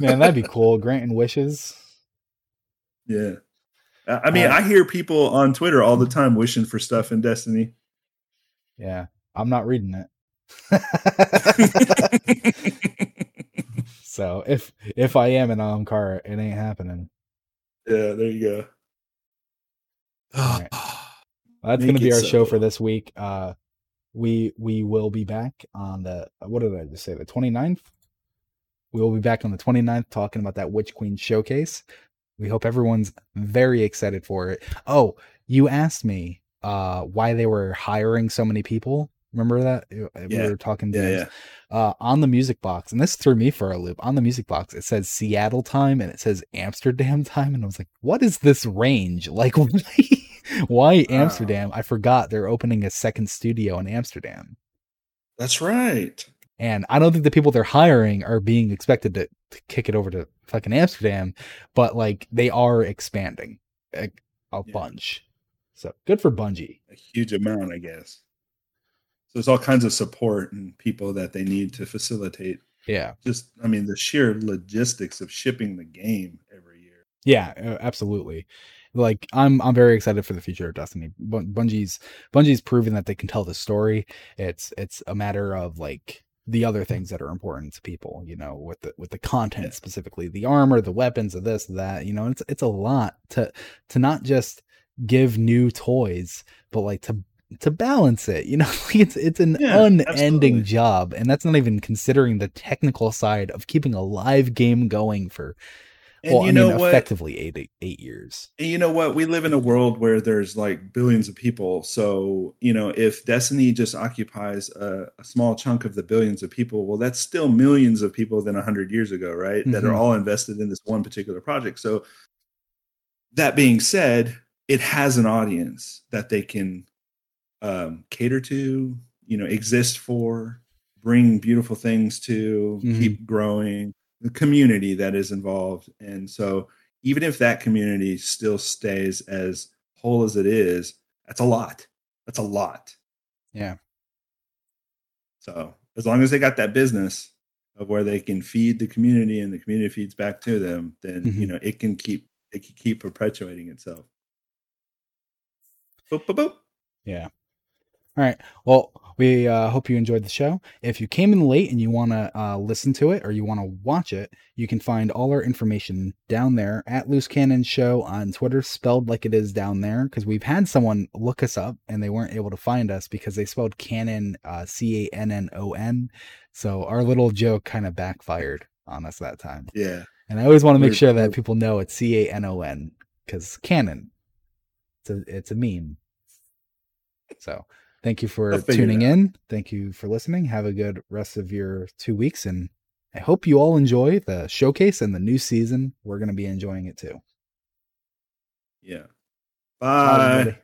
Man, that'd be cool. Granting wishes. yeah. I I mean, Uh, I hear people on Twitter all the time wishing for stuff in Destiny. Yeah, I'm not reading it. so if if I am an Ahamkara, it ain't happening. yeah, there you go. Alright. That's going to be our show for this week. Uh, we we will be back on the what did I just say? The 29th. We will be back on the 29th talking about that Witch Queen showcase. We hope everyone's very excited for it. Oh, you asked me uh why they were hiring so many people. Remember that Uh, we were talking Yeah, yeah. uh, on the music box, and this threw me for a loop. On the music box, it says Seattle time and it says Amsterdam time, and I was like, "What is this range? Like, why, why Wow. Amsterdam?" I forgot they're opening a second studio in Amsterdam, That's right. and I don't think the people they're hiring are being expected to kick it over to fucking Amsterdam, but like they are expanding a, a Yeah. bunch. So good for Bungie. A huge amount, I guess. So there's all kinds of support and people that they need to facilitate. Yeah, Just, I mean, the sheer logistics of shipping the game every year. Yeah, absolutely. Like I'm I'm very excited for the future of Destiny. Bun- Bungie's Bungie's proven that they can tell the story. It's it's a matter of like the other things that are important to people, you know, with the with the content Yeah. specifically, the armor, the weapons, of this, that, you know, it's it's a lot to to not just give new toys, but like to to balance it, you know, like it's it's an Yeah, unending absolutely. job, and that's not even considering the technical side of keeping a live game going for And well, you I know mean, what? effectively eight, eight eight years. And you know what? We live in a world where there's like billions of people. So, you know, if Destiny just occupies a, a small chunk of the billions of people, well, that's still millions of people than 100 years ago, right? That are Mhm. all invested in this one particular project. So, that being said, it has an audience that they can um, cater to, you know, exist for, bring beautiful things to, Mhm. keep growing, the community that is involved. And so, even if that community still stays as whole as it is, that's a lot. That's a lot. Yeah. So, as long as they got that business of where they can feed the community and the community feeds back to them, then Mhm. you know it can keep it can keep perpetuating itself. Boop, boop, boop. Yeah. All right. Well, we uh, hope you enjoyed the show. If you came in late and you want to uh, listen to it or you want to watch it, you can find all our information down there at Loose Cannon Show on Twitter, spelled like it is down there. Because we've had someone look us up and they weren't able to find us because they spelled Cannon uh, C A N N O N. So our little joke kind of backfired on us that time. Yeah. And I always want to make We're- sure that people know it's C A N O N because Cannon. It's a it's a meme. So thank you for I'll figure it tuning in. Thank you for listening. Have a good rest of your two weeks, and I hope you all enjoy the showcase and the new season. We're going to be enjoying it too. Yeah. Bye, Bye.